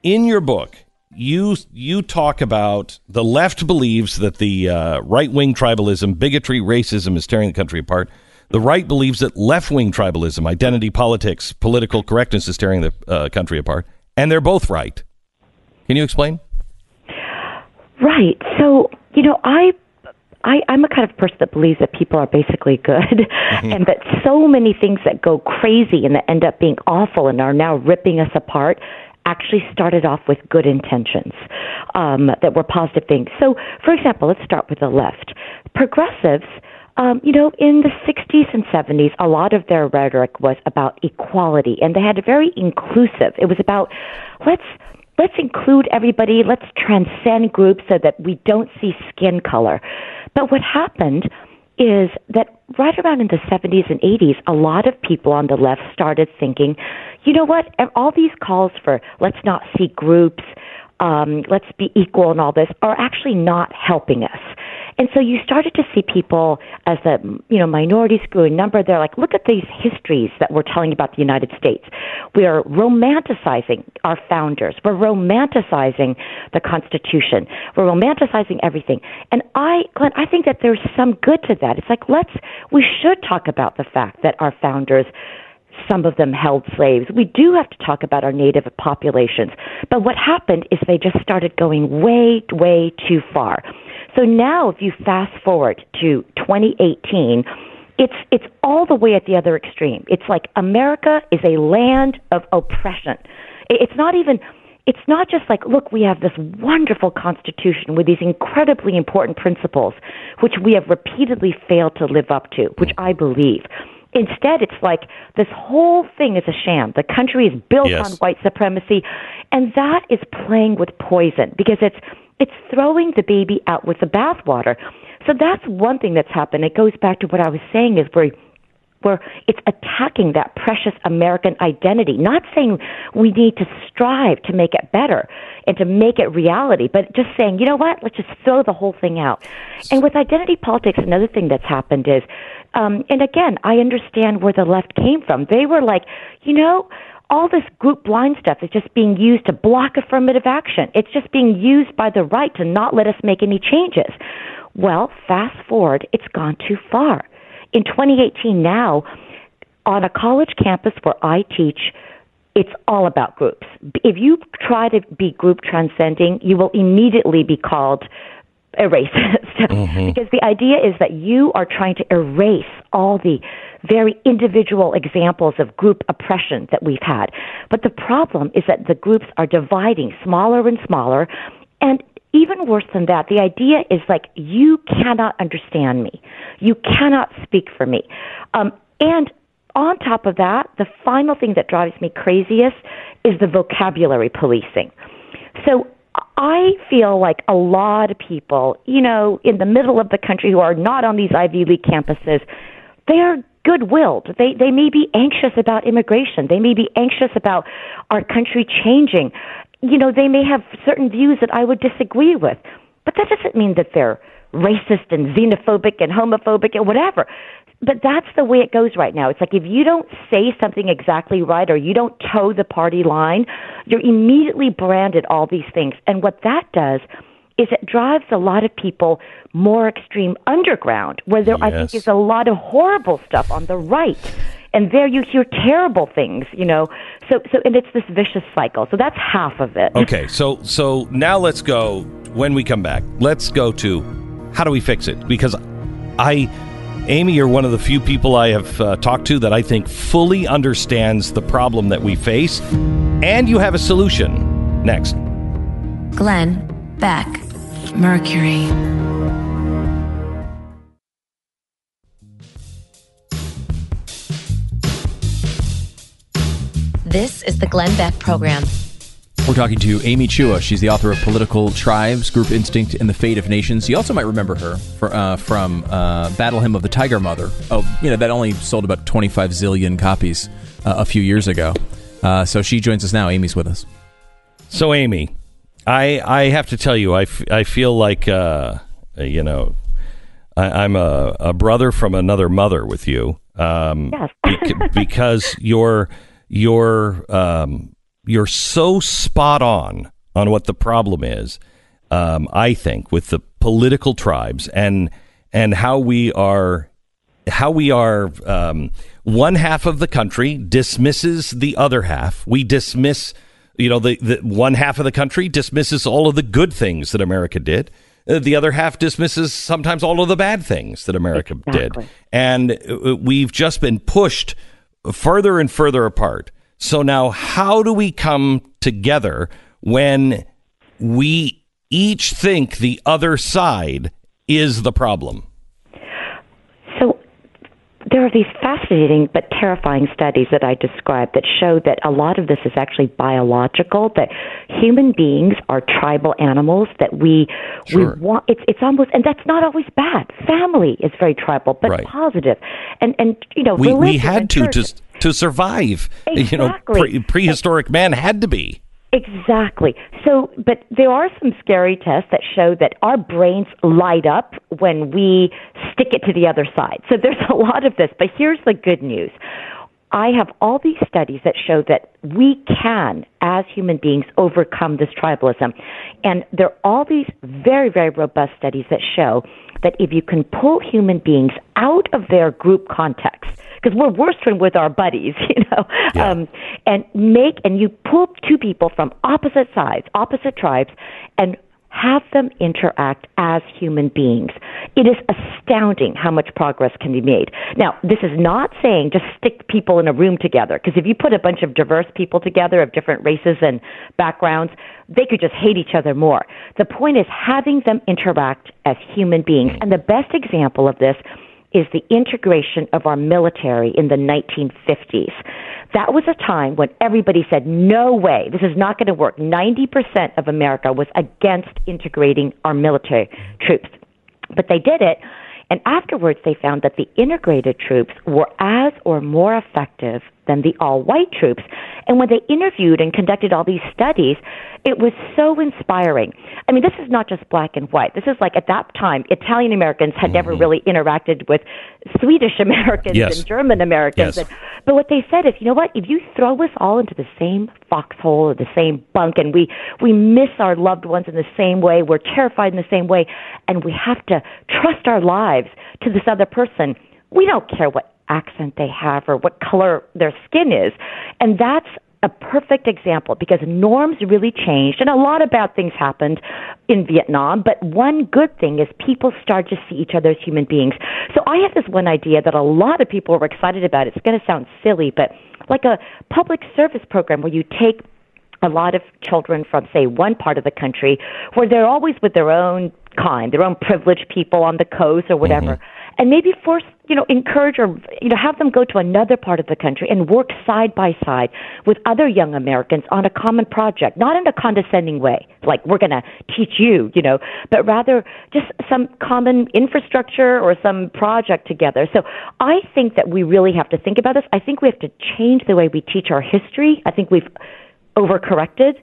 in your book, you you talk about the left believes that the uh, right wing tribalism, bigotry, racism is tearing the country apart. The right believes that left wing tribalism, identity politics, political correctness is tearing the uh, country apart, and they're both right. Can you explain? Right. So, you know, I I, I'm a kind of person that believes that people are basically good, and that so many things that go crazy and that end up being awful and are now ripping us apart actually started off with good intentions um, that were positive things. So, for example, let's start with the left. Progressives. Um, you know, in the 60s and 70s, a lot of their rhetoric was about equality, and they had a very inclusive. It was about let's let's include everybody, let's transcend groups so that we don't see skin color. But what happened is that right around in the 70s and 80s, a lot of people on the left started thinking, you know what, all these calls for let's not see groups, um, let's be equal and all this are actually not helping us. And so you started to see people as the you know minorities grew in number. They're like, look at these histories that we're telling about the United States. We are romanticizing our founders. We're romanticizing the Constitution. We're romanticizing everything. And I, Glenn, I think that there's some good to that. It's like let's we should talk about the fact that our founders some of them held slaves. We do have to talk about our native populations. But what happened is they just started going way, way too far. So now, if you fast forward to 2018, it's it's all the way at the other extreme. It's like America is a land of oppression. It's not even it's not just like look we have this wonderful constitution with these incredibly important principles which we have repeatedly failed to live up to, which I believe. Instead, it's like this whole thing is a sham. The country is built Yes. on white supremacy, and that is playing with poison because it's it's throwing the baby out with the bathwater. So that's one thing that's happened. It goes back to what I was saying is where where it's attacking that precious American identity. Not saying we need to strive to make it better and to make it reality, but just saying, you know what, let's just throw the whole thing out. And with identity politics, another thing that's happened is, um, and again, I understand where the left came from. They were like, you know, all this group blind stuff is just being used to block affirmative action. It's just being used by the right to not let us make any changes. Well, fast forward, it's gone too far. In 2018 now, on a college campus where I teach, it's all about groups. If you try to be group transcending, you will immediately be called a racist. Mm-hmm. because the idea is that you are trying to erase all the very individual examples of group oppression that we've had. But the problem is that the groups are dividing smaller and smaller. And even worse than that, the idea is like, you cannot understand me. You cannot speak for me. Um, and on top of that, the final thing that drives me craziest is the vocabulary policing. So I feel like a lot of people, you know, in the middle of the country who are not on these Ivy League campuses, they are good-willed. They they may be anxious about immigration. They may be anxious about our country changing. You know, they may have certain views that I would disagree with. But that doesn't mean that they're racist and xenophobic and homophobic and whatever. But that's the way it goes right now. It's like if you don't say something exactly right or you don't toe the party line, you're immediately branded all these things. And what that does is it drives a lot of people more extreme underground, where there I think is a lot of horrible stuff on the right. And there you hear terrible things, you know. So so and it's this vicious cycle. So that's half of it. Okay, so so now let's go when we come back. Let's go to how do we fix it? Because I, Amy, you're one of the few people I have uh, talked to that I think fully understands the problem that we face, and you have a solution. Next. Glenn Beck. Mercury. This is the Glenn Beck Program. We're talking to Amy Chua. She's the author of Political Tribes, Group Instinct, and the Fate of Nations. You also might remember her for, uh, from uh, Battle Hymn of the Tiger Mother. Oh, you know, that only sold about 25 zillion copies uh, a few years ago. Uh, so she joins us now. Amy's with us. So, Amy, I I have to tell you, I, f- I feel like uh, you know, I, I'm a, a brother from another mother with you. Um, Yes. bec- because you're you're um, you're so spot on on what the problem is. Um, I think with the political tribes and and how we are how we are um, one half of the country dismisses the other half. We dismiss, you know, the, the one half of the country dismisses all of the good things that America did. Uh, The other half dismisses sometimes all of the bad things that America Exactly. did. And uh, we've just been pushed further and further apart. So now, how do we come together when we each think the other side is the problem? There are these fascinating but terrifying studies that I described that show that a lot of this is actually biological. That human beings are tribal animals. That we Sure. we want. It's it's almost and that's not always bad. Family is very tribal, but Right. positive. And and you know We, we had to church- to to survive. You know, pre- prehistoric man had to be. Exactly. So, but there are some scary tests that show that our brains light up when we stick it to the other side. So there's a lot of this, but here's the good news. I have all these studies that show that we can, as human beings, overcome this tribalism. And there are all these very, very robust studies that show that if you can pull human beings out of their group context, because we're worse when with our buddies, you know, um, and make and you pull two people from opposite sides, opposite tribes, and have them interact as human beings. It is astounding how much progress can be made. Now, this is not saying just stick people in a room together, because if you put a bunch of diverse people together of different races and backgrounds, they could just hate each other more. The point is having them interact as human beings. And the best example of this is the integration of our military in the 1950s. That was a time when everybody said, no way, this is not going to work. 90% of America was against integrating our military troops. But they did it, and afterwards they found that the integrated troops were as or more effective than the all white troops. And when they interviewed and conducted all these studies, it was so inspiring. I mean, this is not just black and white. This is like at that time, Italian Americans had never mm-hmm. really interacted with Swedish Americans Yes. and German Americans. Yes. And, but what they said is, you know what? If you throw us all into the same foxhole or the same bunk, and we we miss our loved ones in the same way, we're terrified in the same way, and we have to trust our lives to this other person. We don't care what accent they have or what color their skin is, and that's a perfect example because norms really changed and a lot of bad things happened in Vietnam, but one good thing is people start to see each other as human beings. So I have this one idea that a lot of people were excited about. It's going to sound silly, but like a public service program where you take a lot of children from, say, one part of the country where they're always with their own kind, their own privileged people on the coast or whatever, mm-hmm. And maybe force, you know, encourage or, you know, have them go to another part of the country and work side by side with other young Americans on a common project, not in a condescending way, like we're going to teach you, you know, but rather just some common infrastructure or some project together. So I think that we really have to think about this. I think we have to change the way we teach our history. I think we've overcorrected.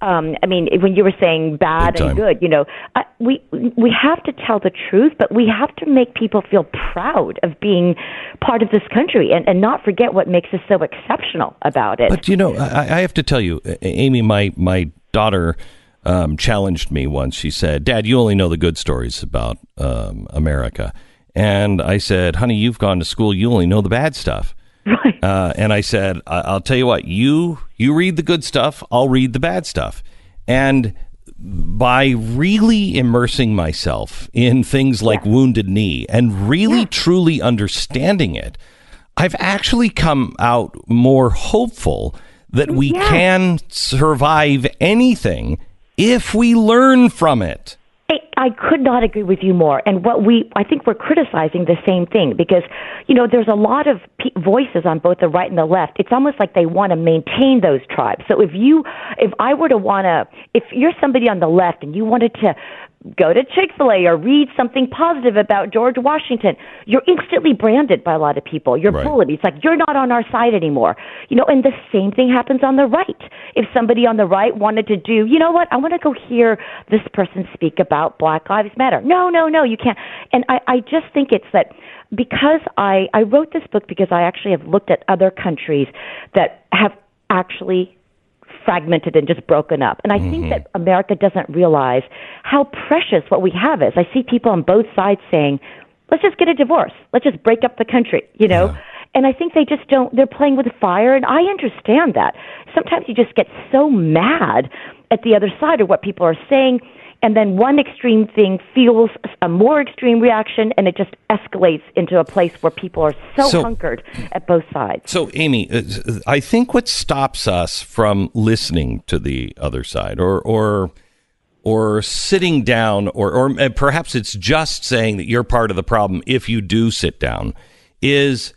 Um, I mean, when you were saying bad Big time. and good, you know, uh, we we have to tell the truth, but we have to make people feel proud of being part of this country and, and not forget what makes us so exceptional about it. But you know, I, I have to tell you, Amy, my my daughter um, challenged me once. She said, "Dad, you only know the good stories about um, America," and I said, "Honey, you've gone to school. You only know the bad stuff." Right. Uh, and I said, I- "I'll tell you what. You you read the good stuff. I'll read the bad stuff." And by really immersing myself in things like Wounded Knee and really truly understanding it, I've actually come out more hopeful that we Yeah. can survive anything if we learn from it. I, could not agree with you more. And what we, I think we're criticizing the same thing because, you know, there's a lot of pe- voices on both the right and the left. It's almost like they want to maintain those tribes. So if you, if I were to want to, if you're somebody on the left and you wanted to go to Chick fil A or read something positive about George Washington, you're instantly branded by a lot of people. You're Right. bullied. It's like you're not on our side anymore. You know, and the same thing happens on the right. If somebody on the right wanted to do, you know what, I want to go hear this person speak about Black Lives Matter. No, no, no, you can't. And I, I just think it's that because I, I wrote this book because I actually have looked at other countries that have actually fragmented and just broken up. And I think mm-hmm. that America doesn't realize how precious what we have is. I see people on both sides saying, let's just get a divorce. Let's just break up the country, you know? And I think they just don't, they're playing with fire. And I understand that. Sometimes you just get so mad at the other side of what people are saying. And then one extreme thing fuels a more extreme reaction, and it just escalates into a place where people are so, So- hunkered at both sides. So, Amy, uh, I think what stops us from listening to the other side, or or or sitting down, or or perhaps it's just saying that you're part of the problem if you do sit down, is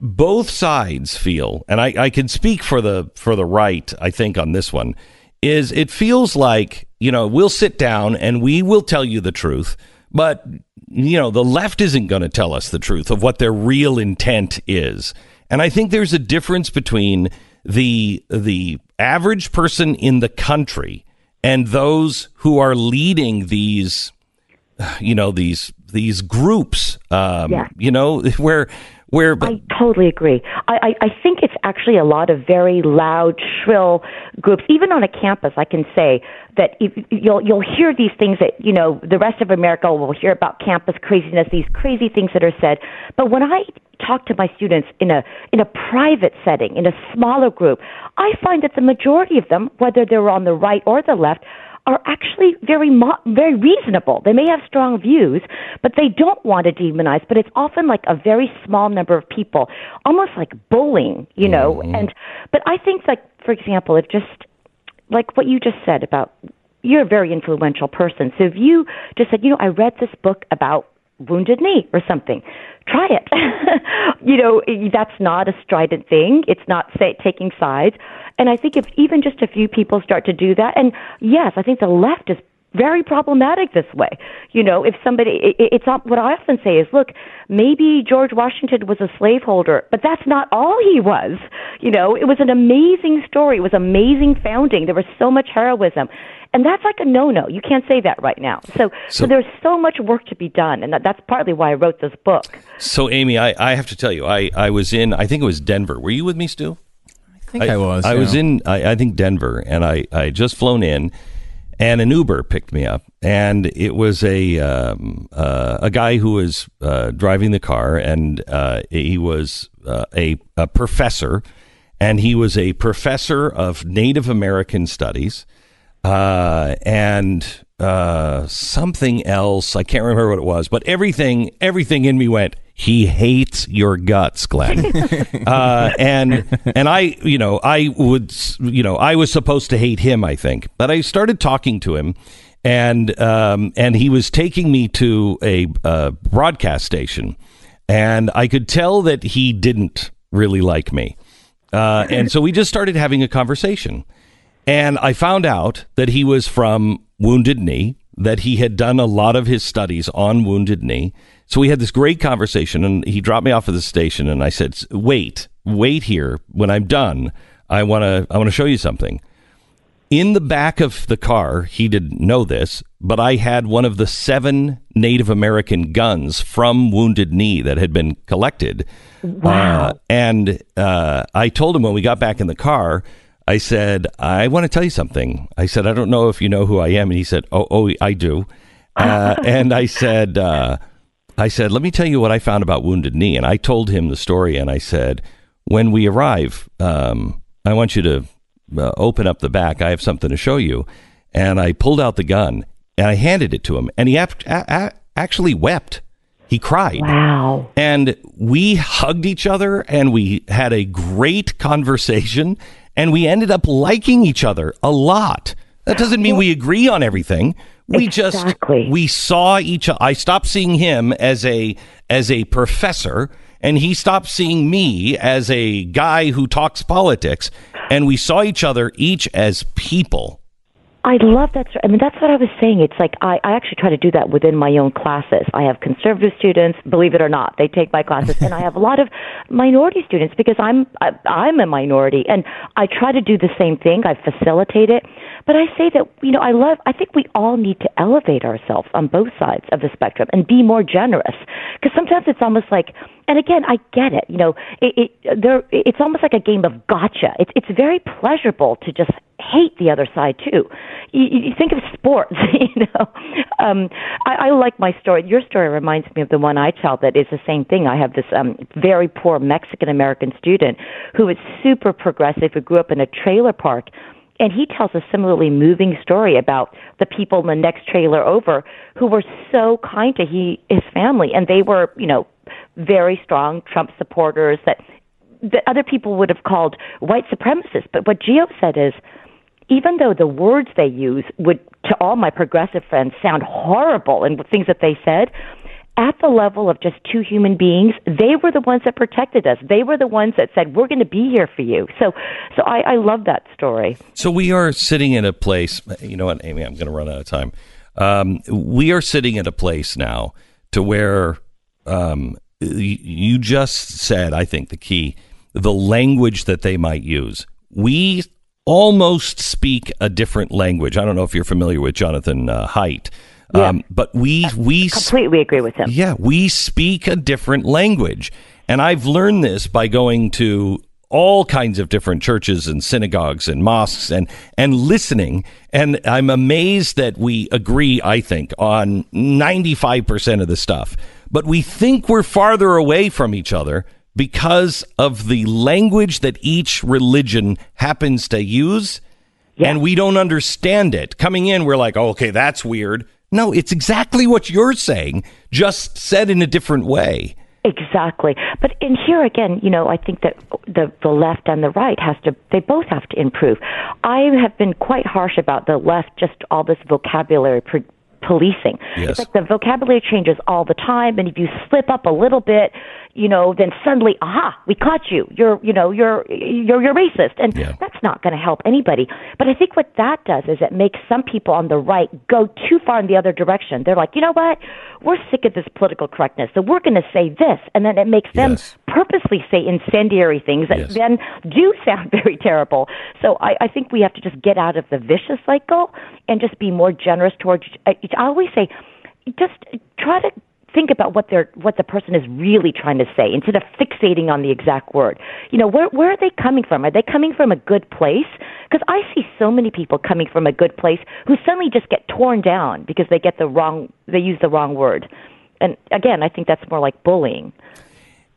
both sides feel, and I, I can speak for the for the right, I think, on this one, is it feels like, you know, we'll sit down and we will tell you the truth, but you know, the left isn't going to tell us the truth of what their real intent is. And I think there's a difference between the the average person in the country and those who are leading these you know these these groups um, Yeah. you know where where I totally agree. I, I, I think it's actually a lot of very loud, shrill groups. Even on a campus, I can say that if, you'll you'll hear these things that you know the rest of America will hear about campus craziness, these crazy things that are said. But when I talk to my students in a in a private setting, in a smaller group, I find that the majority of them, whether they're on the right or the left, are actually very mo- very reasonable. They may have strong views, but they don't want to demonize. But it's often like a very small number of people, almost like bullying, you know. Mm-hmm. And but I think like for example, if just like what you just said about you're a very influential person. So if you just said, you know, I read this book about wounded knee or something, try it. you know, that's not a strident thing. It's not say, taking sides. And I think if even just a few people start to do that, and yes, I think the left is very problematic this way. You know, if somebody, it, it's not, what I often say is, look, maybe George Washington was a slaveholder, but that's not all he was. You know, it was an amazing story. It was amazing founding. There was so much heroism. And that's like a no-no. You can't say that right now. So, so, So- there's so much work to be done, and that, that's partly why I wrote this book. so amy I, I have to tell you I, I was in i think it was denver were you with me stu I think I, was. I yeah. was in, I, I think Denver, and I, I just flown in, and an Uber picked me up, and it was a um, uh, a guy who was uh, driving the car, and uh, he was uh, a, a professor, and he was a professor of Native American studies, uh, and uh, something else. I can't remember what it was, but everything everything in me went. He hates your guts, Glenn. uh, and and I, you know, I would, you know, I was supposed to hate him. I think, but I started talking to him, and um, and he was taking me to a uh, broadcast station, and I could tell that he didn't really like me, uh, and so we just started having a conversation. And I found out that he was from Wounded Knee, that he had done a lot of his studies on Wounded Knee. So we had this great conversation, and he dropped me off at the station, and I said, "Wait, wait here. When I'm done, I want to, I want to show you something." In the back of the car, he didn't know this, but I had one of the seven Native American guns from Wounded Knee that had been collected. Wow. and uh, I told him when we got back in the car, I said, I want to tell you something. I said, I don't know if you know who I am. And he said, Oh, oh I do. Uh, and I said, uh, I said, let me tell you what I found about Wounded Knee. And I told him the story. And I said, when we arrive, um, I want you to uh, open up the back. I have something to show you. And I pulled out the gun and I handed it to him. And he ap- a- actually wept. He cried. Wow. And we hugged each other and we had a great conversation and we ended up liking each other a lot. That doesn't mean we agree on everything. We Exactly. just we saw each I stopped seeing him as a as a professor and he stopped seeing me as a guy who talks politics and we saw each other each as people. I love that. I mean, that's what I was saying. It's like I, I actually try to do that within my own classes. I have conservative students, believe it or not, they take my classes, and I have a lot of minority students because I'm I, I'm a minority, and I try to do the same thing. I facilitate it, but I say that you know I love. I think we all need to elevate ourselves on both sides of the spectrum and be more generous because sometimes it's almost like. And again, I get it. You know, it, it there. It's almost like a game of gotcha. It's it's very pleasurable to just hate the other side too. You, you think of sports, you know. Um, I, I like my story. Your story reminds me of the one I tell that is the same thing. I have this um, very poor Mexican American student who is super progressive, who grew up in a trailer park. And he tells a similarly moving story about the people in the next trailer over who were so kind to he his family, and they were, you know, very strong Trump supporters that that other people would have called white supremacists. But what Gio said is, even though the words they use would, to all my progressive friends, sound horrible and things that they said, at the level of just two human beings, they were the ones that protected us. They were the ones that said, "We're going to be here for you." So, so I, I love that story. So we are sitting in a place. You know what, Amy? I'm going to run out of time. Um, we are sitting at a place now to where um, you just said. I think the key, the language that they might use. We almost speak a different language. I don't know if you're familiar with Jonathan uh, Haidt. Um, but we we completely agree with him. Yeah, we speak a different language, and I've learned this by going to all kinds of different churches and synagogues and mosques and and listening. And I'm amazed that we agree. I think on 95 percent of the stuff, but we think we're farther away from each other because of the language that each religion happens to use. And we don't understand it. Coming in, we're like, oh, okay, that's weird. No, it's exactly what you're saying, just said in a different way. Exactly. But in here again, you know, I think that the the left and the right has to they both have to improve. I have been quite harsh about the left just all this vocabulary pre- policing. Yes. It's like the vocabulary changes all the time and if you slip up a little bit, you know, then suddenly, aha, we caught you. You're, you know, you're you're you're racist and that's not going to help anybody. But I think what that does is it makes some people on the right go too far in the other direction. They're like, "You know what? We're sick of this political correctness. So we're going to say this." And then it makes them purposely say incendiary things that Yes. then do sound very terrible. So I, I think we have to just get out of the vicious cycle and just be more generous towards. I, I always say, just try to think about what they're what the person is really trying to say instead of fixating on the exact word. You know, where where are they coming from? Are they coming from a good place? Because I see so many people coming from a good place who suddenly just get torn down because they get the wrong they use the wrong word. And again, I think that's more like bullying.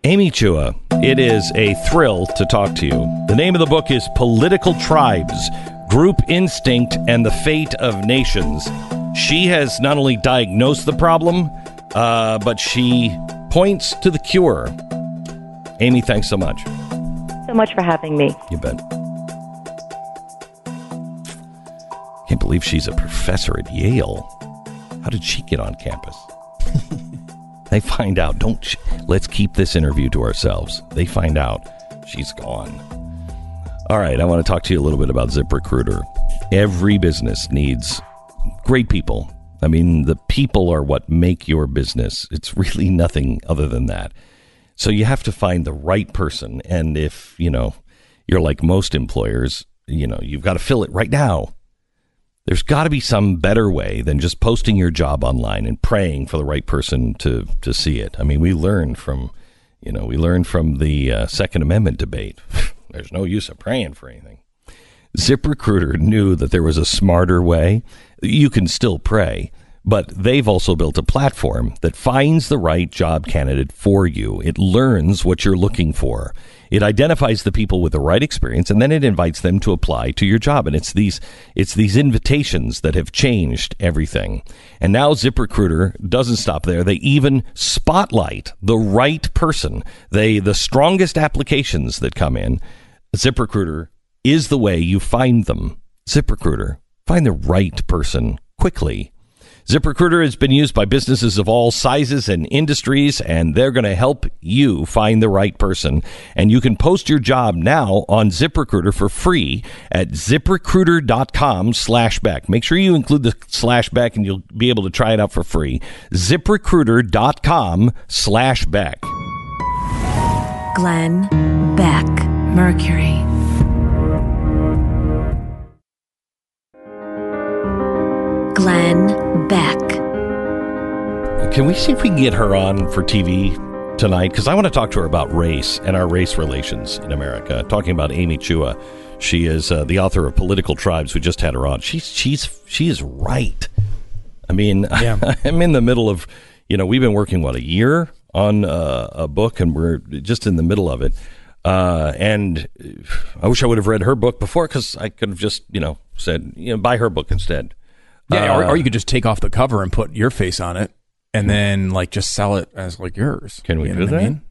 Amy Chua, it is a thrill to talk to you. The name of the book is Political Tribes Group Instinct and the Fate of Nations. She has not only diagnosed the problem, uh, but she points to the cure. Amy, thanks so much. So much for having me. You bet. Can't believe she's a professor at Yale. How did she get on campus? they find out. Don't. Sh- let's keep this interview to ourselves. They find out she's gone. All right, I want to talk to you a little bit about ZipRecruiter. Every business needs great people. I mean, the people are what make your business. It's really nothing other than that. So you have to find the right person. And if, you know, you're like most employers, you know, you've got to fill it right now. There's got to be some better way than just posting your job online and praying for the right person to, to see it. I mean, we learned from, you know, we learned from the uh, Second Amendment debate. There's no use of praying for anything. ZipRecruiter knew that there was a smarter way. You can still pray, but they've also built a platform that finds the right job candidate for you. It learns what you're looking for. It identifies the people with the right experience and then it invites them to apply to your job. And it's these, it's these invitations that have changed everything. And now ZipRecruiter doesn't stop there. They even spotlight the right person. They, the strongest applications that come in, ZipRecruiter is the way you find them. ZipRecruiter. Find the right person quickly. ZipRecruiter has been used by businesses of all sizes and industries, and they're going to help you find the right person. And you can post your job now on ZipRecruiter for free at ziprecruiter.com slash Beck. Make sure you include the slash Beck and you'll be able to try it out for free. ZipRecruiter.com slash Beck. Glenn Beck, Mercury. Glenn Beck. Can we see if we can get her on for TV tonight? Because I want to talk to her about race and our race relations in America. Talking about Amy Chua, she is uh, the author of Political Tribes. We just had her on. She's she's she is right. I mean, I'm in the middle of, you know, we've been working what a year on uh, a book, and we're just in the middle of it. Uh, and I wish I would have read her book before because I could have just, you know, said, you know, buy her book instead. Yeah, or, Uh, or you could just take off the cover and put your face on it, and then like just sell it as like yours. Can we You do that? I mean?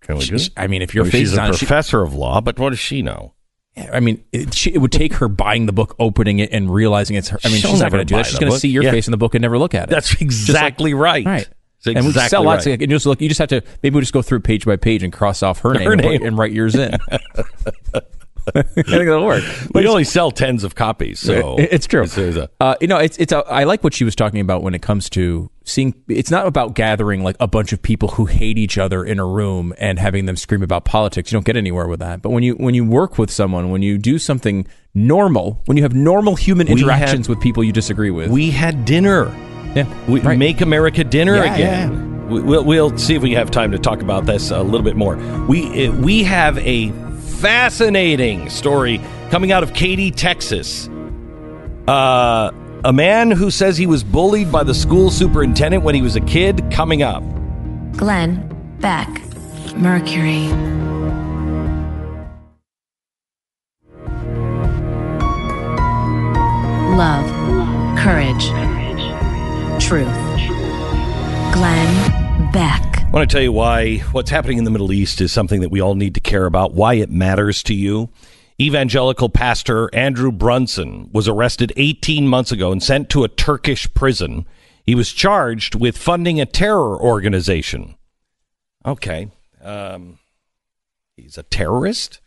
Can we do She- it? I mean, if your I mean, face she's is a on she- professor of law, but what does she know? Yeah, I mean, it, she, it would take her buying the book, opening it, and realizing it's her. I mean, She'll she's not never going to do that. She's going to see your Yeah. face in the book and never look at it. That's Just like- exactly right. Right. That's and we exactly sell lots. right. Of, and just look, you just have to maybe we'll just go through page by page and cross off her name, Her and, name. and write yours in. I think that'll work. But We only sell tens of copies, so it's true. It's, there's a- Uh, you know, it's it's. A, I like what she was talking about when it comes to seeing. It's not about gathering like a bunch of people who hate each other in a room and having them scream about politics. You don't get anywhere with that. But when you when you work with someone, when you do something normal, when you have normal human interactions had- with people you disagree with, we had dinner. yeah, We right. make America dinner Yeah, again. We, we'll, we'll see if we have time to talk about this a little bit more. We uh, we have a fascinating story coming out of Katy, Texas. Uh, a man who says he was bullied by the school superintendent when he was a kid. Coming up. Glenn Beck. Mercury. Love. Courage. Truth. Glenn Beck. I want to tell you why what's happening in the Middle East is something that we all need to care about, why it matters to you. Evangelical pastor Andrew Brunson was arrested 18 months ago and sent to a Turkish prison. He was charged with funding a terror organization. Okay. Um, he's a terrorist?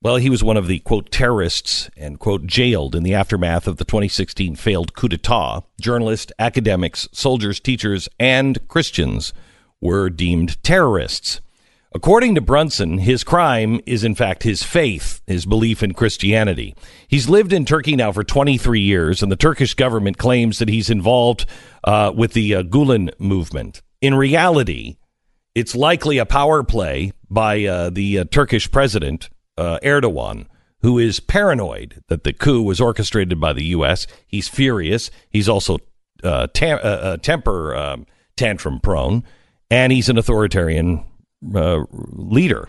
Well, he was one of the, quote, terrorists and, quote, jailed in the aftermath of the 2016 failed coup d'etat. Journalists, academics, soldiers, teachers, and Christians were deemed terrorists. According to Brunson, his crime is in fact his faith, his belief in Christianity. He's lived in Turkey now for 23 years, and the Turkish government claims that he's involved uh, with the uh, Gulen movement. In reality, it's likely a power play by uh, the uh, Turkish president, uh, Erdogan, who is paranoid that the coup was orchestrated by the U.S. He's furious. He's also uh, tam- temper um, tantrum prone, and he's an authoritarian uh, leader.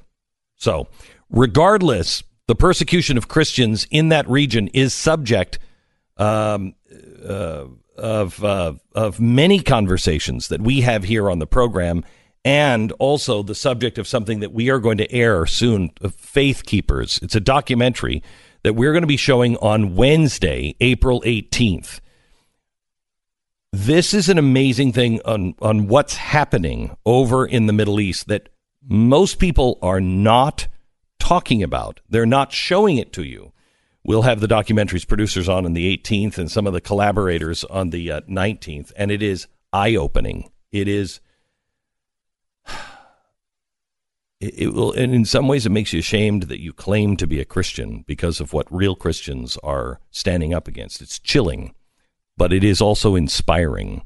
So, regardless, the persecution of Christians in that region is subject um, uh, of uh, of many conversations that we have here on the program, and also the subject of something that we are going to air soon. uh, Faithkeepers. It's a documentary that we're going to be showing on Wednesday, April eighteenth. This is an amazing thing on on what's happening over in the Middle East that most people are not talking about. They're not showing it to you. We'll have the documentary's producers on on the 18th and some of the collaborators on the uh, 19th, and it is eye opening. It is. It, it will, and in some ways, it makes you ashamed that you claim to be a Christian because of what real Christians are standing up against. It's chilling, but it is also inspiring.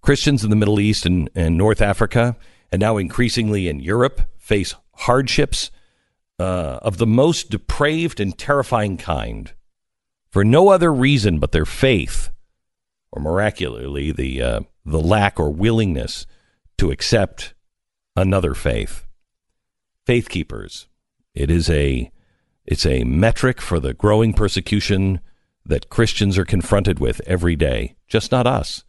Christians in the Middle East and, and North Africa, and now increasingly in Europe, face hardships uh, of the most depraved and terrifying kind for no other reason but their faith, or miraculously, the, uh, the lack or willingness to accept another faith. Faithkeepers. It is a it's a metric for the growing persecution that Christians are confronted with every day. Just not us.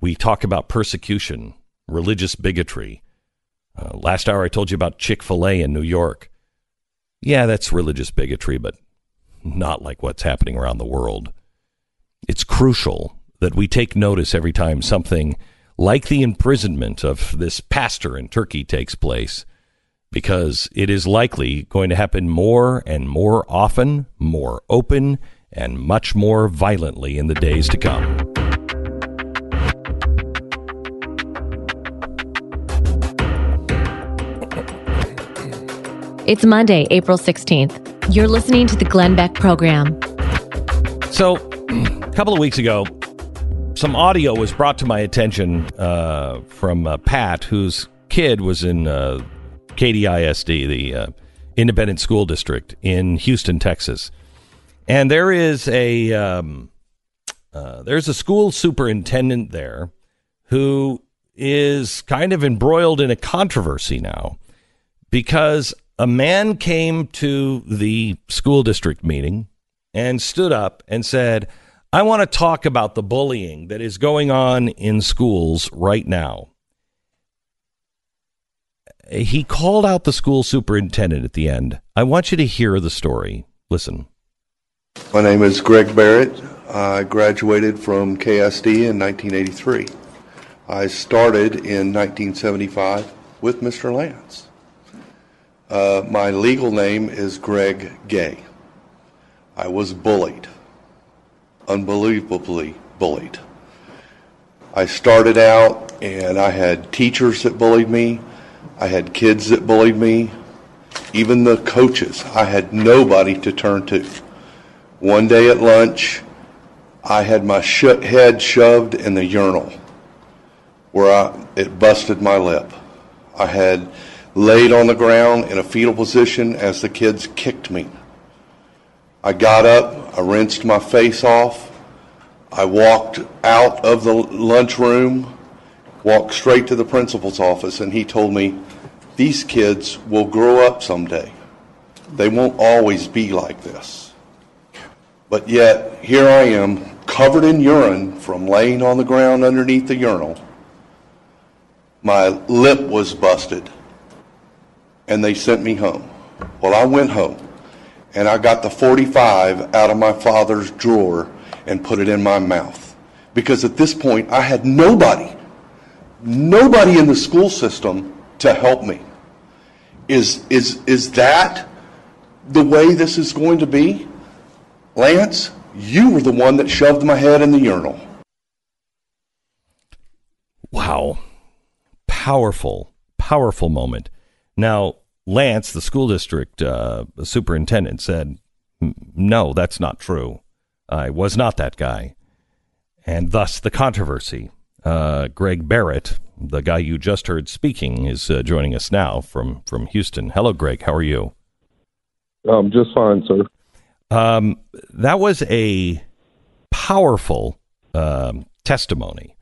We talk about persecution, religious bigotry. Uh, last hour I told you about Chick fil A in New York. Yeah, that's religious bigotry, but not like what's happening around the world. It's crucial that we take notice every time something like the imprisonment of this pastor in Turkey takes place, because it is likely going to happen more and more often, more open, and much more violently in the days to come. It's Monday, April 16th. You're listening to the Glenn Beck program. So, a couple of weeks ago, some audio was brought to my attention uh, from uh, Pat, whose kid was in uh, KDISD, the uh, independent school district in Houston, Texas. And there is a um, uh, there's a school superintendent there who is kind of embroiled in a controversy now because a man came to the school district meeting and stood up and said, I want to talk about the bullying that is going on in schools right now. He called out the school superintendent at the end. I want you to hear the story. Listen. My name is Greg Barrett. I graduated from KSD in 1983. I started in 1975 with Mr. Lance. Uh, my legal name is Greg Gay. I was bullied, unbelievably bullied. I started out and I had teachers that bullied me, I had kids that bullied me, even the coaches. I had nobody to turn to. One day at lunch, I had my sh- head shoved in the urinal where I, it busted my lip. I had laid on the ground in a fetal position as the kids kicked me. I got up, I rinsed my face off, I walked out of the lunchroom, walked straight to the principal's office, and he told me, These kids will grow up someday. They won't always be like this. But yet, here I am, covered in urine from laying on the ground underneath the urinal. My lip was busted, and they sent me home. Well, I went home, and I got the 45 out of my father's drawer and put it in my mouth. Because at this point, I had nobody, nobody in the school system to help me. Is, is, is that the way this is going to be? Lance, you were the one that shoved my head in the urinal. Wow. Powerful, powerful moment. Now, Lance, the school district uh, superintendent, said, No, that's not true. I was not that guy. And thus the controversy. Uh, Greg Barrett, the guy you just heard speaking, is uh, joining us now from, from Houston. Hello, Greg. How are you? Um, just fine, sir. Um, that was a powerful um, testimony.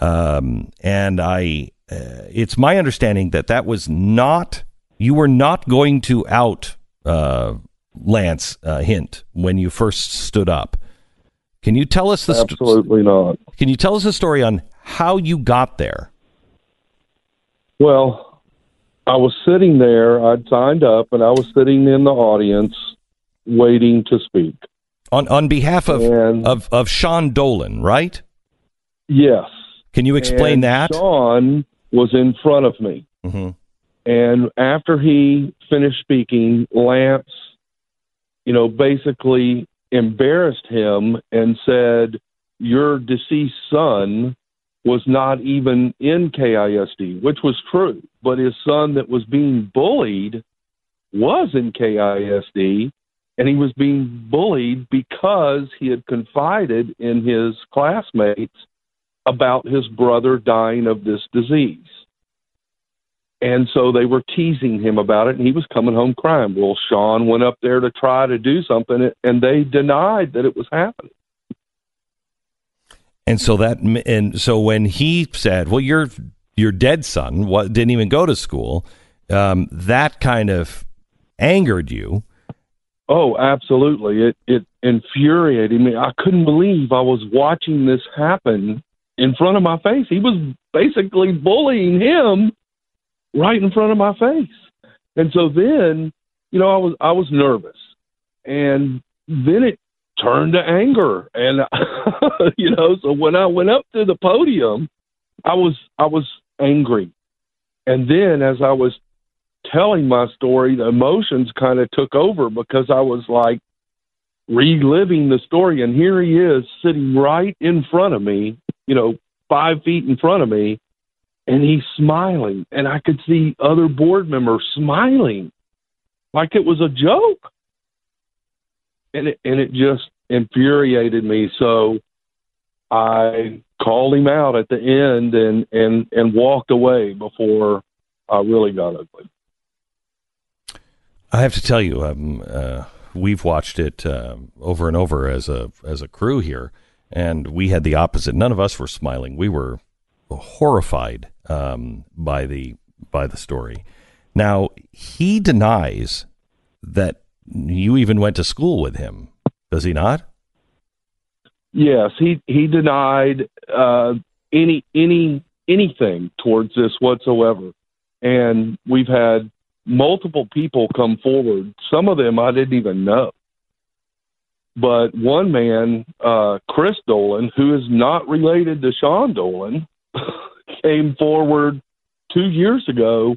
Um, and I, uh, it's my understanding that that was not, you were not going to out uh, Lance uh, Hindt when you first stood up. Can you tell us the st- Absolutely not. Can you tell us the story on how you got there? Well, I was sitting there. I'd signed up, and I was sitting in the audience waiting to speak. On on behalf of of, of Sean Dolan, right? Yes. Can you explain And that? Sean was in front of me. hmm And after he finished speaking, Lance, you know, basically embarrassed him and said, Your deceased son was not even in KISD, which was true. But his son that was being bullied was in KISD, and he was being bullied because he had confided in his classmates about his brother dying of this disease. And so they were teasing him about it, and he was coming home crying. Well, Sean went up there to try to do something, and they denied that it was happening. And so that and so when he said, "Well, your your dead son what, didn't even go to school," um, that kind of angered you. Oh, absolutely. It it infuriated me. I couldn't believe I was watching this happen in front of my face. He was basically bullying him right in front of my face. And so then, you know, I was I was nervous. And then it turned to anger and you know, so when I went up to the podium, I was I was angry. And then as I was telling my story, the emotions kind of took over because I was like reliving the story. And here he is sitting right in front of me, you know, five feet in front of me, and he's smiling. And I could see other board members smiling like it was a joke. And it, and it just infuriated me. So I called him out at the end and, and, and walked away before I really got ugly. I have to tell you, um, uh, we've watched it uh, over and over as a as a crew here, and we had the opposite. None of us were smiling. We were horrified um, by the by the story. Now he denies that you even went to school with him. Does he not? Yes, he he denied uh, any any anything towards this whatsoever, and we've had multiple people come forward. Some of them I didn't even know, but one man, uh, Chris Dolan, who is not related to Sean Dolan, came forward two years ago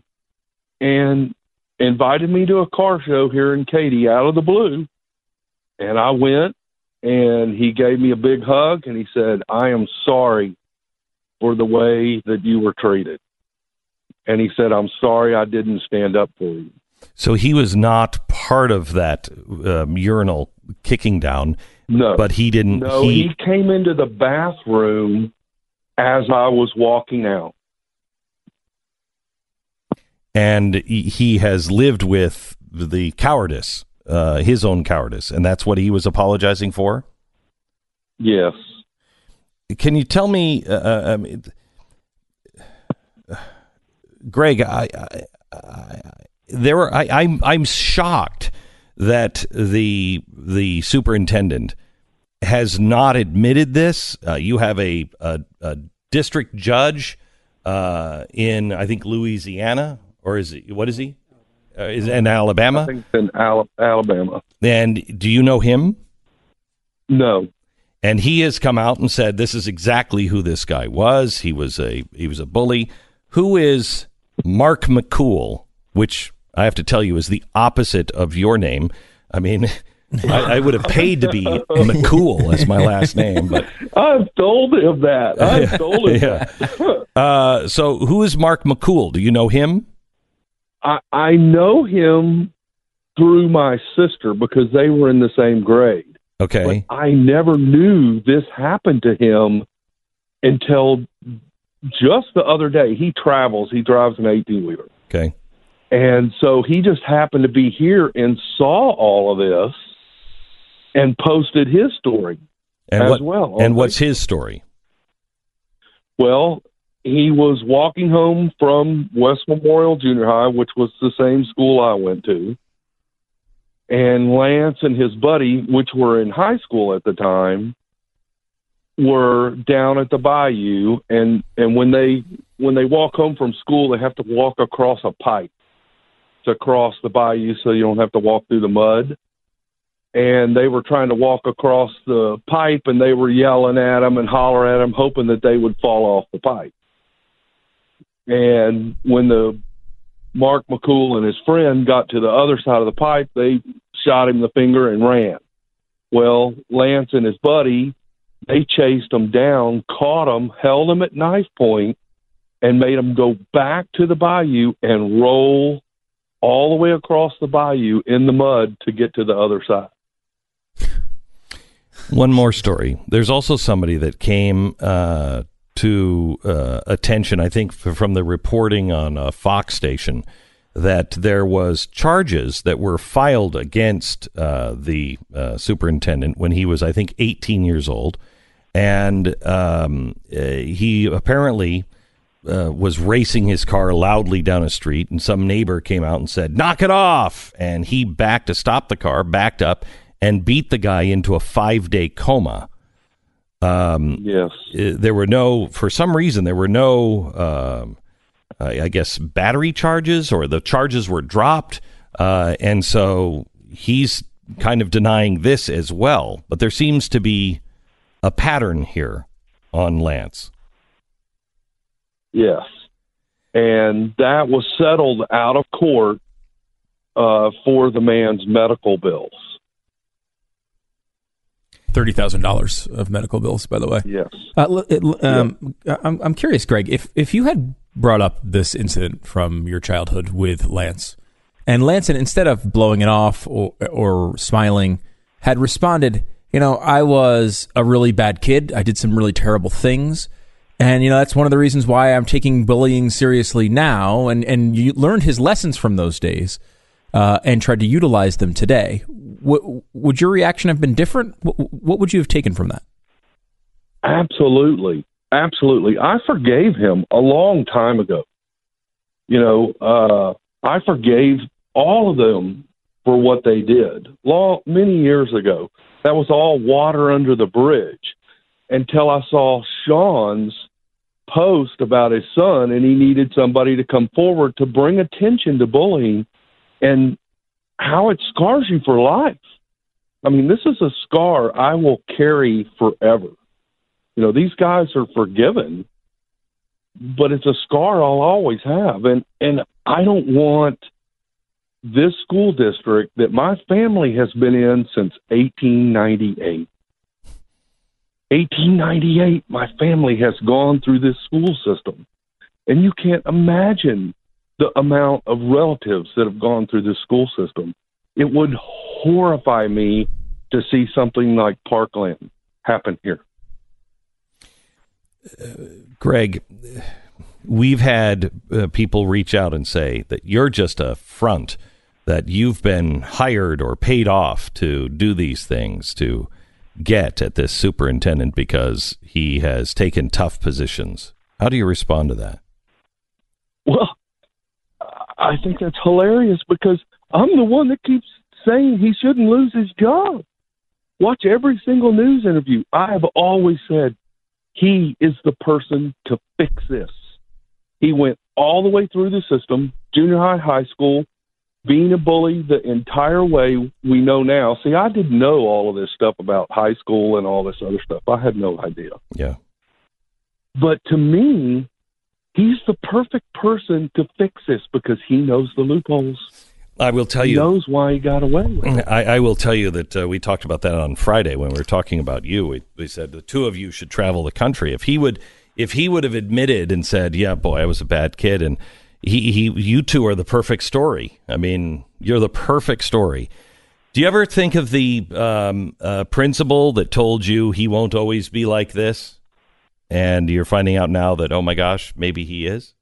and invited me to a car show here in Katy out of the blue. And I went and he gave me a big hug and he said, I am sorry for the way that you were treated. And he said, I'm sorry I didn't stand up for you. So he was not part of that um, urinal kicking down. No. But he didn't. No, he, he came into the bathroom as I was walking out. and he- has lived with the cowardice, uh, his own cowardice, and that's what he was apologizing for. Yes. Can you tell me, uh, uh, I mean, Greg? I, I, I there are, I, I'm I'm shocked that the the superintendent has not admitted this. Uh, you have a, a, a district judge uh, in I think Louisiana or is he what is he? Uh, is in Alabama? I think it's in Ala- Alabama. And do you know him? No. And he has come out and said this is exactly who this guy was. He was a he was a bully. Who is Mark McCool? Which I have to tell you is the opposite of your name. I mean, I, I would have paid to be McCool as my last name, but I've told him that. I've told him Yeah. that. uh, so who is Mark McCool? Do you know him? I, I know him through my sister because they were in the same grade. Okay. I never knew this happened to him until just the other day. He travels, he drives an 18 wheeler. Okay. And so he just happened to be here and saw all of this and posted his story And as what? well. and what's his story? Well, he was walking home from West Memorial Junior High, which was the same school I went to. And Lance and his buddy, which were in high school at the time, were down at the bayou and and when they when they walk home from school they have to walk across a pipe to cross the bayou so you don't have to walk through the mud. And they were trying to walk across the pipe and they were yelling at them and hollering at them hoping that they would fall off the pipe. And when the mark mccool and his friend got to the other side of the pipe they shot him the finger and ran. Well lance and his buddy they chased them down caught them, held them at knife point and made them go back to the bayou and roll all the way across the bayou in the mud to get to the other side One more story. There's also somebody that came uh, to uh, attention, I think, from the reporting on a Fox station that there was charges that were filed against uh, the uh, superintendent when he was, I think, 18 years old, and um, uh, he apparently uh, was racing his car loudly down a street, and some neighbor came out and said, "Knock it off!" And he backed to stop the car, backed up, and beat the guy into a five-day coma. Um, yes, there were no, for some reason, there were no, um, I I guess, battery charges, or the charges were dropped, uh, and so he's kind of denying this as well. But there seems to be a pattern here on Lance. Yes. And that was settled out of court uh, for the man's medical bills. Thirty thousand dollars of medical bills, by the way. Yes. Uh, it- l- um, I'm I'm curious, Greg, if if you had brought up this incident from your childhood with Lance, and Lance, instead of blowing it off or or smiling, had responded, you know, I was a really bad kid. I did some really terrible things. And you know that's one of the reasons why I'm taking bullying seriously now, and and you learned his lessons from those days, uh, and tried to utilize them today. W- would your reaction have been different? W- what would you have taken from that? Absolutely. Absolutely. I forgave him a long time ago. You know, uh, I forgave all of them for what they did long, many years ago. That was all water under the bridge until I saw Sean's post about his son and he needed somebody to come forward to bring attention to bullying and how it scars you for life. I mean, this is a scar I will carry forever. You know, these guys are forgiven, but it's a scar I'll always have, and and I don't want this school district that my family has been in since 1898. 1898, my family has gone through this school system. And you can't imagine the amount of relatives that have gone through this school system. It would horrify me to see something like Parkland happen here. Uh, Greg, we've had uh, people reach out and say that you're just a front, that you've been hired or paid off to do these things, to get at this superintendent because he has taken tough positions. How do you respond to that? Well, I think that's hilarious because I'm the one that keeps saying he shouldn't lose his job. Watch every single news interview. I have always said he is the person to fix this. He went all the way through the system, junior high, high school, being a bully the entire way we know now. See, I didn't know all of this stuff about high school and all this other stuff. I had no idea. Yeah. But to me, he's the perfect person to fix this because he knows the loopholes. I will tell He you. knows why he got away with it. I, I will tell you that uh, we talked about that on Friday when we were talking about you. We, we said the two of you should travel the country. If he would, if he would have admitted and said, "Yeah, boy, I was a bad kid," and he, he, you two are the perfect story. I mean, you're the perfect story. Do you ever think of the um, uh, principal that told you he won't always be like this, and you're finding out now that oh my gosh, maybe he is?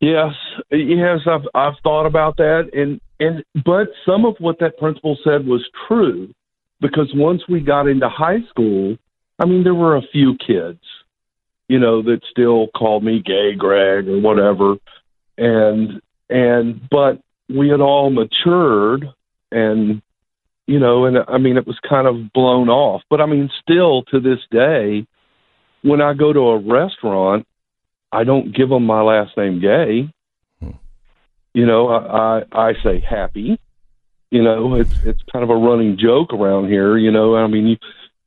Yes, yes, I've I've thought about that, and and but some of what that principal said was true, because once we got into high school, I mean, there were a few kids, you know, that still called me gay, Greg, or whatever, and and but we had all matured, and you know, and I mean, it was kind of blown off, but I mean, still to this day, when I go to a restaurant I don't give them my last name gay. Hmm. You know, I, I I say happy. You know, it's it's kind of a running joke around here. You know, I mean, you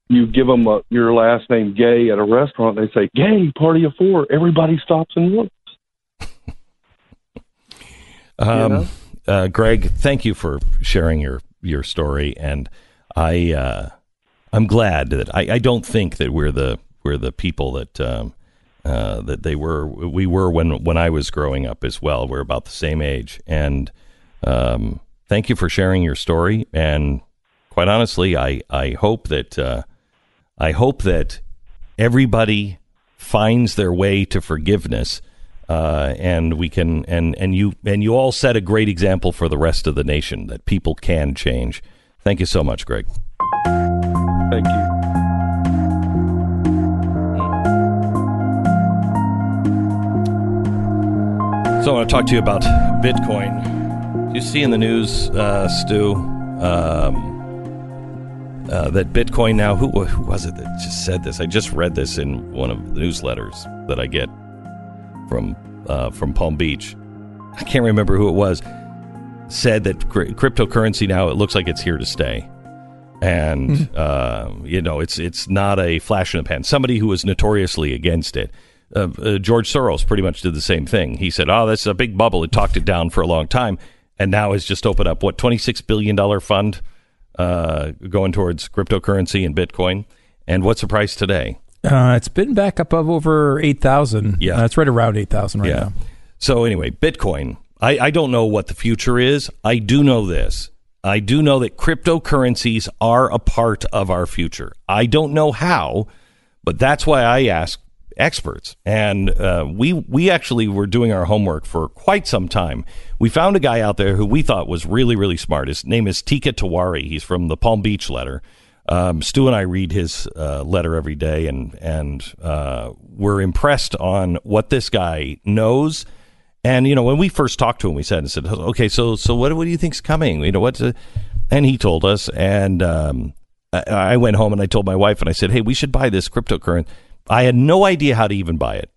you give them a, your last name gay at a restaurant, they say gay party of four. Everybody stops and looks. Um, know? uh, Greg, thank you for sharing your your story, and I uh, I'm glad that I, I don't think that we're the we're the people that um, uh, that they were we were when when I was growing up as well. We're about the same age, and um, thank you for sharing your story. And quite honestly, I I hope that uh, I hope that everybody finds their way to forgiveness. Uh, and we can and and you and you all set a great example for the rest of the nation that people can change. Thank you so much, Greg. Thank you. So I want to talk to you about Bitcoin. You see in the news, uh, Stu, um, uh, that Bitcoin now. Who, who was it that just said this? I just read this in one of the newsletters that I get from uh, from Palm Beach. I can't remember who it was. Said that cr- cryptocurrency now it looks like it's here to stay, and uh, you know it's it's not a flash in the pan. Somebody who was notoriously against it. Uh, uh, George Soros pretty much did the same thing. He said, "Oh, that's a big bubble." It talked it down for a long time, and now has just opened up what twenty six billion dollar fund uh, going towards cryptocurrency and Bitcoin. And what's the price today? Uh, it's been back up of over 8,000. Yeah. Uh, it's right around 8,000 right now. So anyway, Bitcoin. I, I don't know what the future is. I do know this. I do know that cryptocurrencies are a part of our future. I don't know how, but that's why I ask experts. And uh, we we actually were doing our homework for quite some time. We found a guy out there who we thought was really really smart. His name is Teeka Tiwari. He's from the Palm Beach letter. Um, Stu and I read his uh, letter every day, and and uh, we're impressed on what this guy knows. And you know, when we first talked to him, we said, "I said, okay, so so what what do you think's coming? You know, what's?" uh," And he told us, and um, I, I went home and I told my wife, and I said, "Hey, we should buy this cryptocurrency." I had no idea how to even buy it.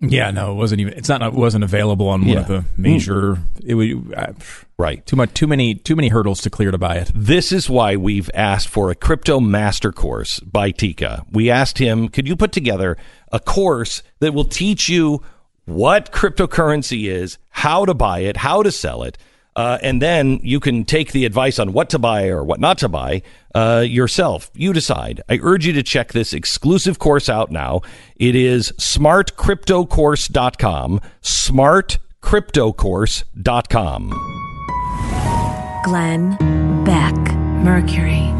Yeah, no, it wasn't even. It's not. It wasn't available on one Yeah. of the major. It would uh, right. Too much. Too many. Too many hurdles to clear to buy it. This is why we've asked for a crypto master course by Teeka. We asked him, could you put together a course that will teach you what cryptocurrency is, how to buy it, how to sell it, uh, and then you can take the advice on what to buy or what not to buy uh, yourself. You decide. I urge you to check this exclusive course out now. It is smartcryptocourse.com. Smartcryptocourse.com. Glenn Beck, Mercury.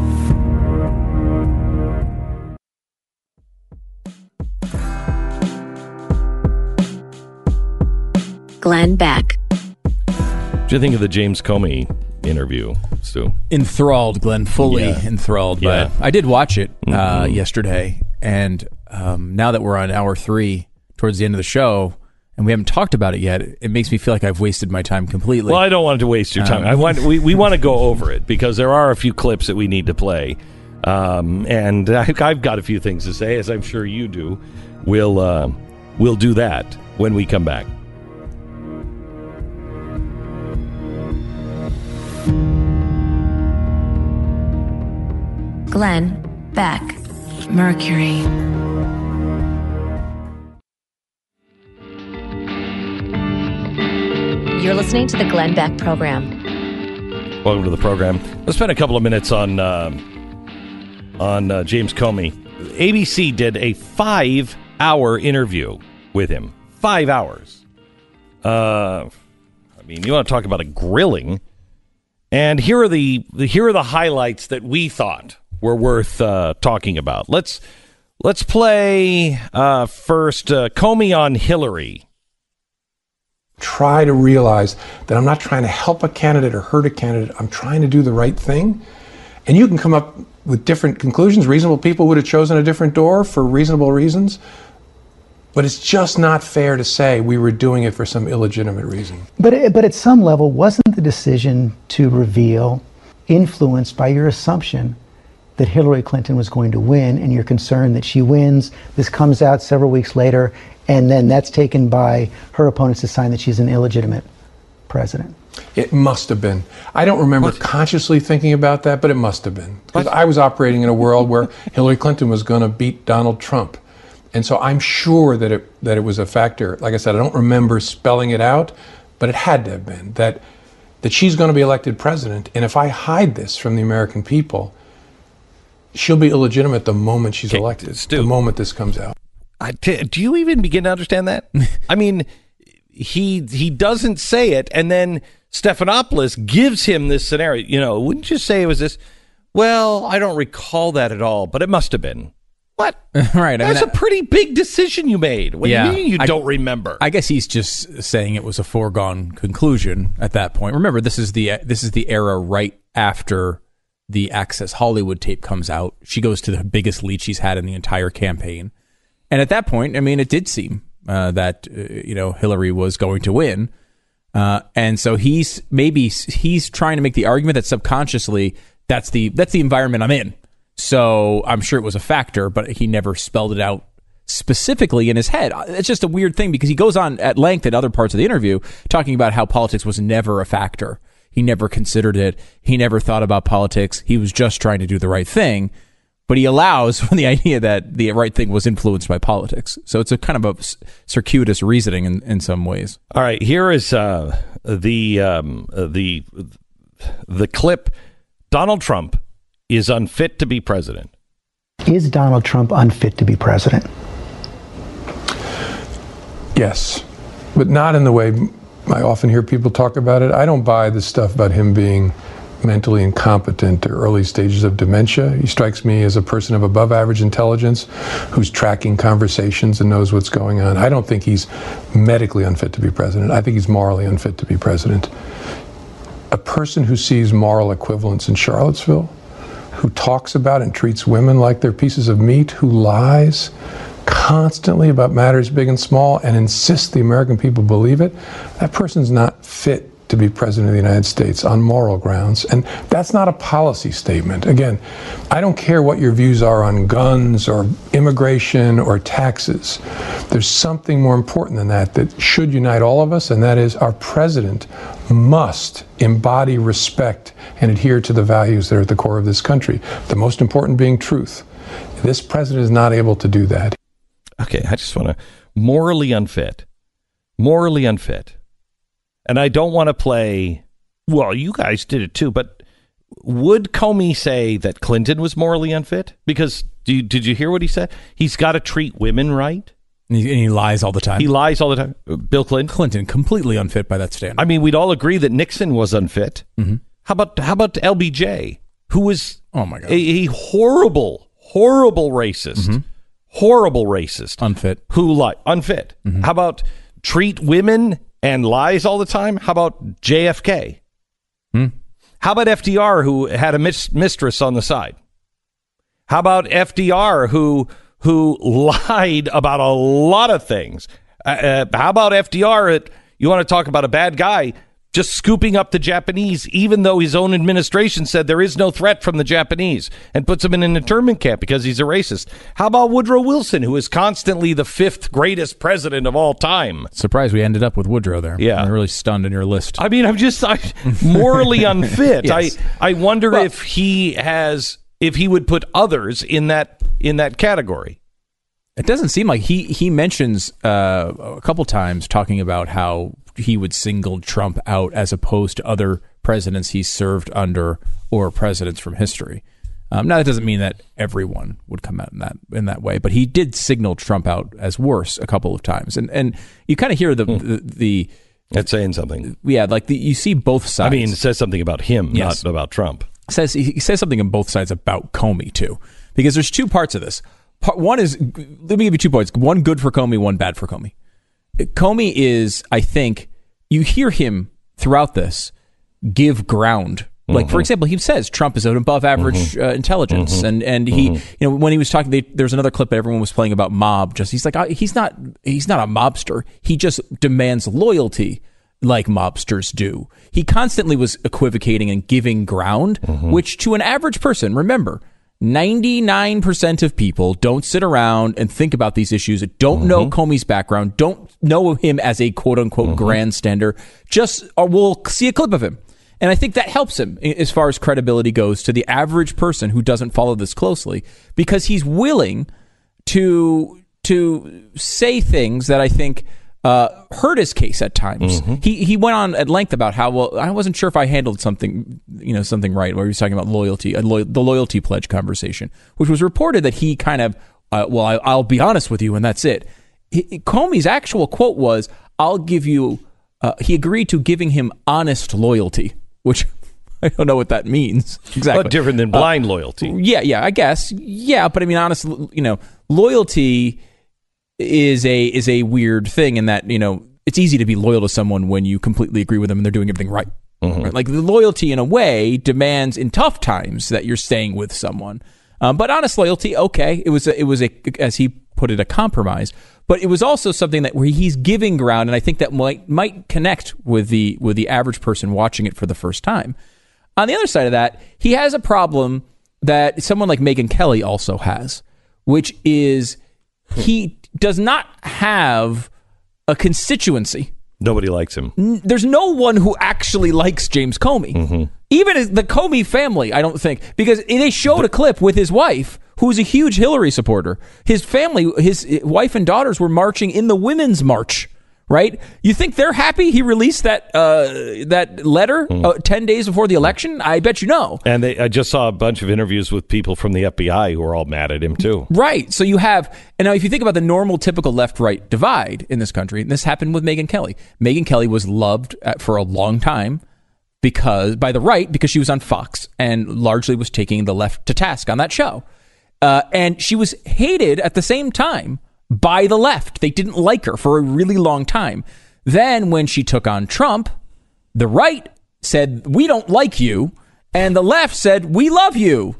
Glenn Beck. Do you think of the James Comey interview, Stu? Enthralled, Glenn. Fully Yeah. enthralled. Yeah. But I did watch it uh, Mhm. yesterday, and um, now that we're on hour three, towards the end of the show, and we haven't talked about it yet, it makes me feel like I've wasted my time completely. Well, I don't want to waste your time. Um, I want we, we want to go over it because there are a few clips that we need to play, um, and I, I've got a few things to say, as I'm sure you do. We'll uh, we'll do that when we come back. Glenn Beck, Mercury. You're listening to the Glenn Beck program. Welcome to the program. Let's spend a couple of minutes on uh, on uh, James Comey. ABC did a five-hour interview with him. Five hours. Uh, I mean, you want to talk about a grilling? And here are the here are the highlights that we thought were worth uh, talking about. Let's let's play uh, first uh, Comey on Hillary. try to realize that I'm not trying to help a candidate or hurt a candidate. I'm trying to do the right thing. And you can come up with different conclusions. Reasonable people would have chosen a different door for reasonable reasons. But it's just not fair to say we were doing it for some illegitimate reason. But, but at some level, wasn't the decision to reveal influenced by your assumption that Hillary Clinton was going to win and your concern that she wins? This comes out several weeks later, and then that's taken by her opponents as a sign that she's an illegitimate president. It must have been. I don't remember consciously thinking about that, but it must have been. Because I was operating in a world where Hillary Clinton was going to beat Donald Trump. And so I'm sure that it, that it was a factor. Like I said, I don't remember spelling it out, but it had to have been that, that she's going to be elected president. And if I hide this from the American people, she'll be illegitimate the moment she's elected, the moment this comes out. I t- do you even begin to understand that? I mean, he he doesn't say it, and then Stephanopoulos gives him this scenario. You know, wouldn't you say it was this? Well, I don't recall that at all, but it must have been. What? right. I That's mean, a pretty big decision you made. What do you mean you I- don't remember? I guess he's just saying it was a foregone conclusion at that point. Remember, this is the this is the era right after the Access Hollywood tape comes out. She goes to the biggest lead she's had in the entire campaign, and at that point, I mean, it did seem uh, that uh, you know Hillary was going to win, uh, and so he's maybe he's trying to make the argument that subconsciously that's the that's the environment I'm in. So I'm sure it was a factor, but he never spelled it out specifically in his head. It's just a weird thing because he goes on at length in other parts of the interview talking about how politics was never a factor. He never considered it. He never thought about politics. He was just trying to do the right thing. But he allows for the idea that the right thing was influenced by politics. So it's a kind of a circuitous reasoning in, in some ways. All right, here is uh, the um, the the clip. Donald Trump is unfit to be president. Is Donald Trump unfit to be president? Yes, but not in the way I often hear people talk about it. I don't buy the stuff about him being mentally incompetent or early stages of dementia. He strikes me as a person of above average intelligence who's tracking conversations and knows what's going on. I don't think he's medically unfit to be president. I think he's morally unfit to be president. A person who sees moral equivalence in Charlottesville, who talks about and treats women like they're pieces of meat, who lies constantly about matters big and small and insists the American people believe it, that person's not fit to be president of the United States on moral grounds. And that's not a policy statement. Again, I don't care what your views are on guns or immigration or taxes. There's something more important than that that should unite all of us, and that is our president must embody respect and adhere to the values that are at the core of this country. The most important being truth. This president is not able to do that. Okay, I just want to morally unfit. Morally unfit. And I don't want to play, well, you guys did it too, but would Comey say that Clinton was morally unfit? Because do you, did you hear what he said? He's got to treat women right. And he, and he lies all the time. He lies all the time. Bill Clinton. Clinton completely unfit by that standard. I mean, we'd all agree that Nixon was unfit. Mm-hmm. How about how about LBJ, who was oh my god a, a horrible, horrible racist, horrible racist, unfit, who lie unfit. How about treat women and lies all the time? How about JFK? Hmm. How about FDR, who had a mis- mistress on the side? How about FDR, who who lied about a lot of things? Uh, uh, how about FDR? At, you want to talk about a bad guy? Just scooping up the Japanese, even though his own administration said there is no threat from the Japanese, and puts him in an internment camp because he's a racist. How about Woodrow Wilson, who is constantly the fifth greatest president of all time? Surprised we ended up with Woodrow there. Yeah. I'm really stunned in your list. I mean, I'm just I, morally unfit. Yes. I I wonder if he has if he would put others in that in that category. It doesn't seem like he he mentions uh, a couple times talking about how he would single Trump out as opposed to other presidents he served under or presidents from history. Um, now that doesn't mean that everyone would come out in that in that way, but he did signal Trump out as worse a couple of times, and and you kind of hear the, the the that's saying something. Yeah, like the, you see both sides. I mean, it says something about him, Yes. not about Trump. says he says something on both sides about Comey too, because there's two parts of this. Part, one is let me give you two points. One good for Comey, one bad for Comey. Comey is, I think, you hear him throughout this give ground. Like for Mhm. example, he says Trump is an above average uh, intelligence, Mhm. and and he, Mhm. you know, when he was talking, they, there's another clip that everyone was playing about mob. Just he's like, "I- he's not, he's not a mobster. He just demands loyalty like mobsters do. He constantly was equivocating and giving ground, which to an average person, remember, 99% of people don't sit around and think about these issues, don't know mm-hmm. Comey's background, don't know him as a quote unquote mm-hmm. grandstander, just or will see a clip of him. And I think that helps him as far as credibility goes to the average person who doesn't follow this closely because he's willing to to say things that I think uh, hurt his case at times. He he went on at length about how well I wasn't sure if I handled something you know something right. Where he was talking about loyalty, uh, loy- the loyalty pledge conversation, which was reported that he kind of uh, well I, I'll be honest with you and that's it. He, Comey's actual quote was, "I'll give you." Uh, he agreed to giving him honest loyalty, which I don't know what that means exactly. But different than Uh, blind loyalty. yeah, yeah, I guess. Yeah, but I mean, honestly, you know, loyalty is a is a weird thing in that you know it's easy to be loyal to someone when you completely agree with them and they're doing everything right. Right? Like the loyalty, in a way, demands in tough times that you're staying with someone. Um, but honest loyalty, okay, it was a, it was a as he put it a compromise. But it was also something that where he's giving ground, and I think that might might connect with the with the average person watching it for the first time. On the other side of that, he has a problem that someone like Megyn Kelly also has, which is he does not have a constituency. Nobody likes him. N- There's no one who actually likes James Comey. Mm-hmm. Even the Comey family, I don't think, because they showed a clip with his wife, who's a huge Hillary supporter. His family, his wife and daughters were marching in the Women's March. Right? You think they're happy he released that uh, that letter Hmm. uh, ten days before the election? I bet you know. And they, I just saw a bunch of interviews with people from the FBI who are all mad at him too. Right. So you have, and now if you think about the normal, typical left right divide in this country, and this happened with Megyn Kelly. Megyn Kelly was loved at, for a long time because by the right because she was on Fox and largely was taking the left to task on that show. Uh, and she was hated at the same time by the left. They didn't like her for a really long time. Then when she took on Trump, the right said, We don't like you. And the left said, We love you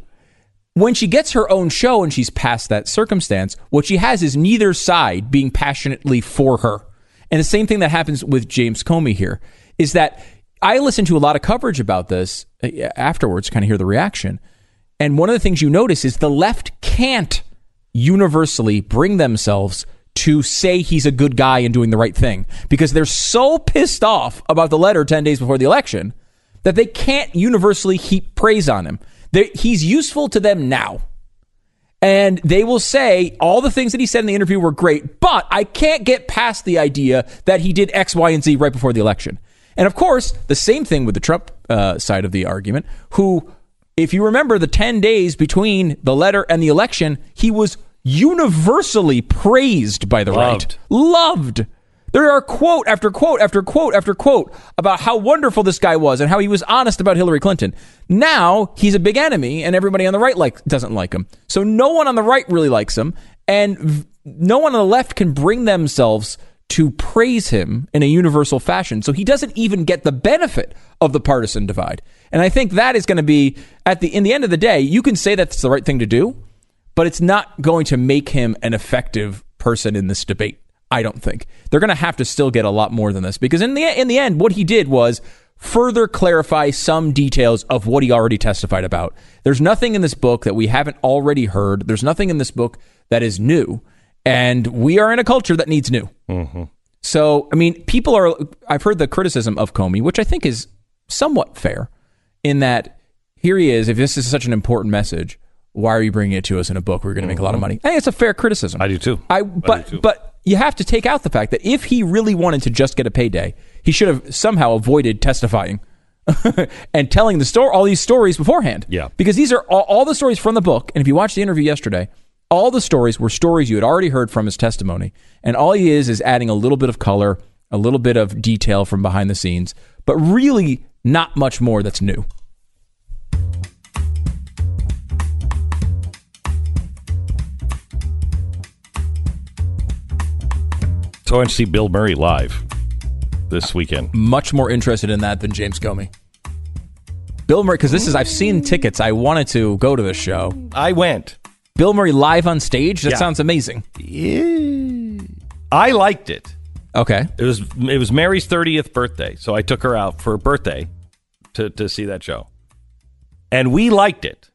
when she gets her own show and she's past that circumstance, what she has is neither side being passionately for her. And the same thing that happens with James Comey here is that I listened to a lot of coverage about this uh, afterwards, kind of hear the reaction. And one of the things you notice is the left can't universally bring themselves to say he's a good guy and doing the right thing because they're so pissed off about the letter 10 days before the election that they can't universally heap praise on him. They, he's useful to them now. And they will say all the things that he said in the interview were great, but I can't get past the idea that he did X, Y, and Z right before the election. And of course, the same thing with the Trump uh, side of the argument, who, if you remember the 10 days between the letter and the election, he was universally praised by the Loved. right. Loved. There are quote after quote after quote after quote about how wonderful this guy was and how he was honest about Hillary Clinton. Now he's a big enemy and everybody on the right like doesn't like him. So no one on the right really likes him and v- no one on the left can bring themselves to praise him in a universal fashion. So he doesn't even get the benefit of the partisan divide. And I think that is going to be at the in the end of the day, you can say that's the right thing to do, but it's not going to make him an effective person in this debate. I don't think they're going to have to still get a lot more than this because in the in the end, what he did was further clarify some details of what he already testified about. There's nothing in this book that we haven't already heard. There's nothing in this book that is new, and we are in a culture that needs new. Mm-hmm. So, I mean, people are. I've heard the criticism of Comey, which I think is somewhat fair, in that here he is. If this is such an important message, why are you bringing it to us in a book? We're going to make a lot of mm-hmm. money. I think it's a fair criticism. I do too. I but but you have to take out the fact that if he really wanted to just get a payday, he should have somehow avoided testifying and telling the story, all these stories beforehand. Yeah. because these are all, all the stories from the book. And if you watch the interview yesterday, all the stories were stories you had already heard from his testimony, and all he is is adding a little bit of color, a little bit of detail from behind the scenes, but really not much more that's new. So I went to see Bill Murray live this weekend. Much more interested in that than James Comey. Bill Murray, because this is I've seen tickets. I wanted to go to the show. I went. Bill Murray live on stage. That Yeah. sounds amazing. I liked it. Okay. It was it was Mary's 30th birthday, so I took her out for her birthday to to see that show. And we liked it.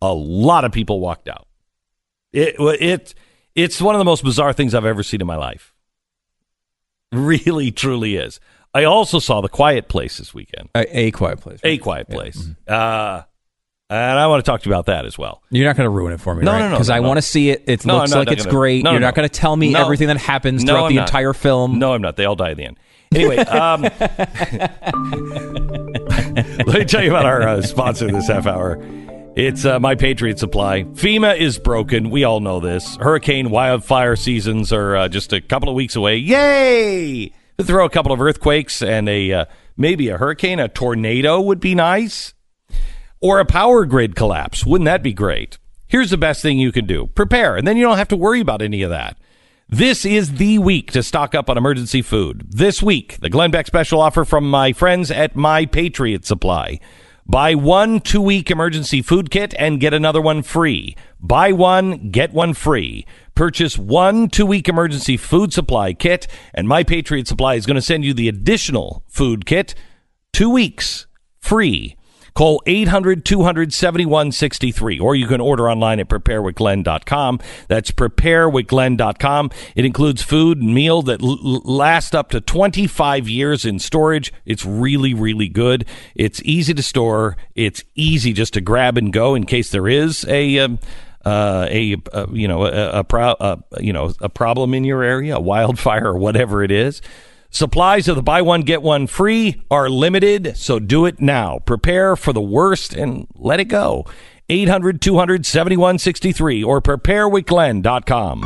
A lot of people walked out. It it it's one of the most bizarre things I've ever seen in my life. Really truly is. I also saw The Quiet Place this weekend. A, a quiet place. A Quiet Place. Uh and I want to talk to you about that as well. You're not going to ruin it for me, No, right? no, no, Because no, I no. want to see it. It No, looks I'm like it's gonna- great. no, You're no. not going to tell me No. everything that happens No, throughout I'm the not. entire film. No, I'm not. They all die at the end. Anyway, um, let me tell you about our uh, sponsor this half hour. It's uh, My Patriot Supply. FEMA is broken. We all know this. Hurricane wildfire seasons are uh, just a couple of weeks away. Yay! Throw a couple of earthquakes and a uh, maybe a hurricane, a tornado would be nice or a power grid collapse. Wouldn't that be great? Here's the best thing you can do prepare, and then you don't have to worry about any of that. This is the week to stock up on emergency food. This week, the Glenn Beck special offer from my friends at My Patriot Supply. Buy one two week emergency food kit and get another one free. Buy one, get one free. Purchase one two week emergency food supply kit, and My Patriot Supply is going to send you the additional food kit two weeks free. Call 800 200 7163, or you can order online at preparewithglenn.com. That's preparewithglenn.com. It includes food and meal that l- last up to 25 years in storage. It's really, really good. It's easy to store. It's easy just to grab and go in case there is a. Um, uh, a uh, you know a, a pro- uh, you know a problem in your area, a wildfire or whatever it is. Supplies of the buy one get one free are limited, so do it now. Prepare for the worst and let it go. 800 200 7163 or preparewithglenn.com.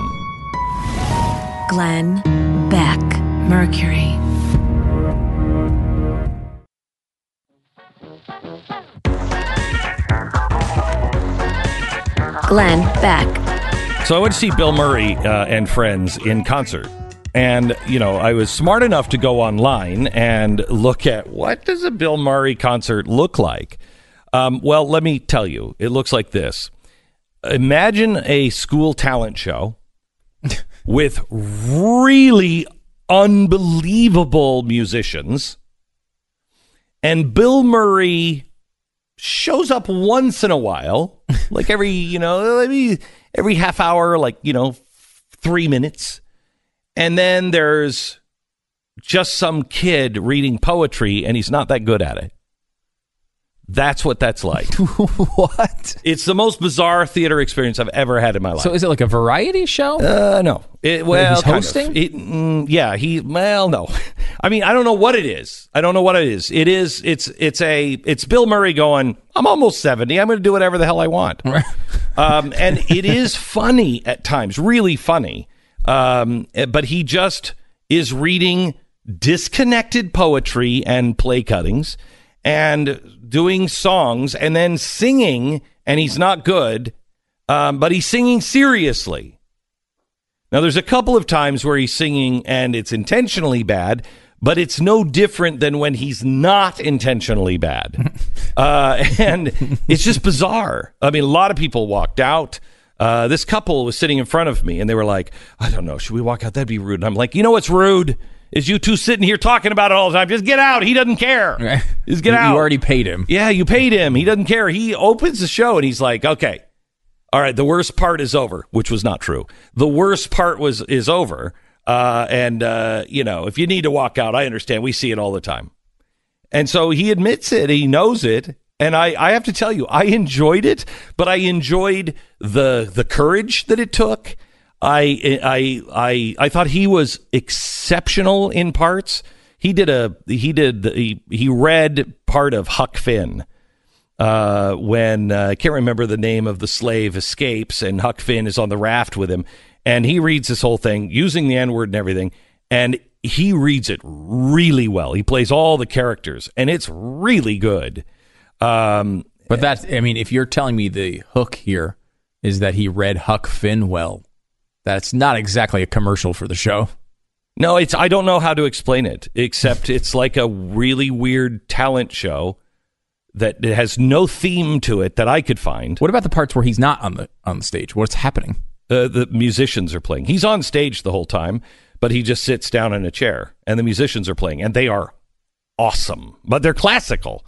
Glenn Beck, Mercury. Glenn Beck. So I went to see Bill Murray uh, and friends in concert. And, you know, I was smart enough to go online and look at what does a Bill Murray concert look like? Um, well, let me tell you, it looks like this. Imagine a school talent show with really unbelievable musicians And Bill Murray shows up once in a while, like every, you know, maybe every half hour, like, you know, three minutes. And then there's just some kid reading poetry and he's not that good at it. That's what that's like. what? It's the most bizarre theater experience I've ever had in my life. So is it like a variety show? Uh, no. It, well, he's kind of. hosting? It- mm, yeah, he. Well, no. I mean, I don't know what it is. I don't know what it is. It is. It's. It's a. It's Bill Murray going. I'm almost seventy. I'm going to do whatever the hell I want. um, and it is funny at times, really funny. Um, eh, but he just is reading disconnected poetry and play cuttings and doing songs and then singing, and he's not good, um, but he's singing seriously. Now, there's a couple of times where he's singing and it's intentionally bad, but it's no different than when he's not intentionally bad. uh, and it's just bizarre. I mean, a lot of people walked out. Uh, this couple was sitting in front of me and they were like, I don't know, should we walk out? That'd be rude. And I'm like, you know what's rude? Is you two sitting here talking about it all the time. Just get out. He doesn't care. Just get You- out. You already paid him. Yeah, you paid him. He doesn't care. He opens the show and he's like, okay, all right, the worst part is over, which was not true. The worst part was is over. Uh, and uh, you know, if you need to walk out, I understand. We see it all the time. And so he admits it. He knows it. And I, I have to tell you, I enjoyed it, but I enjoyed the the courage that it took. I I I I thought he was exceptional in parts. He did a he did he, he read part of Huck Finn uh, when uh, I can't remember the name of the slave escapes, and Huck Finn is on the raft with him, and he reads this whole thing using the N word and everything, and he reads it really well. He plays all the characters, and it's really good. Um, But that's, I mean, if you're telling me the hook here is that he read Huck Finn well, that's not exactly a commercial for the show. no, it's I don't know how to explain it, except it's like a really weird talent show that it has no theme to it that I could find. What about the parts where he's not on the on the stage? What's happening? Uh, the musicians are playing. He's on stage the whole time, but he just sits down in a chair, and the musicians are playing, and they are awesome, but they're classical.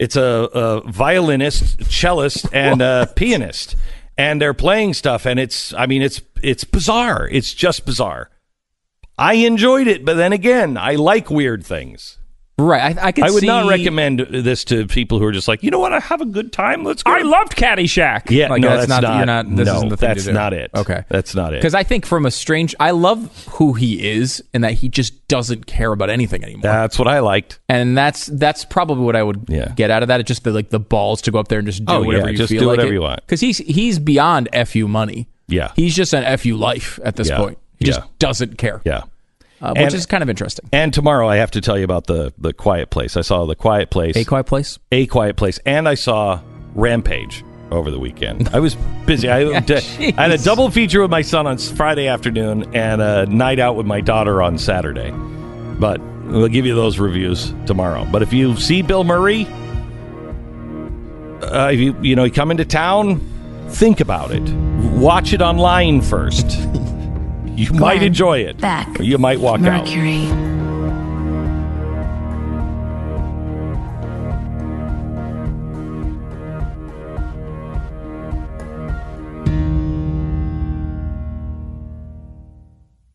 It's a, a violinist, cellist, and a pianist, and they're playing stuff, and it's I mean it's it's bizarre. It's just bizarre. I enjoyed it, but then again, I like weird things. Right. I, I could I would not recommend this to people who are just like, you know what, I have a good time. Let's go. I loved Caddyshack. Yeah, Like, no, that's that's, not- not. you're not- this no, isn't the thing to that's do. not it. Okay. that's not it. Because I think from a strange, I love who he is and that he just doesn't care about anything anymore. That's what I liked. And that's that's probably what I would Yeah. get out of that. It's just the like the balls to go up there and just do Oh, whatever yeah, you just feel do like whatever it. you want. Because he's he's beyond fu money. Yeah. He's just an fu life at this Yeah. point. He just doesn't care. Yeah. Uh, which And- is kind of interesting. And tomorrow I have to tell you about the the Quiet Place. I saw the Quiet Place, A Quiet Place. a Quiet Place, and I saw Rampage over the weekend. I was busy. I, I had a double feature with my son on Friday afternoon and a night out with my daughter on Saturday. But we'll give you those reviews tomorrow. But if you see Bill Murray, uh, if you you know you come into town, think about it. Watch it online first. You might enjoy it. Back. Or you might walk out. Mercury.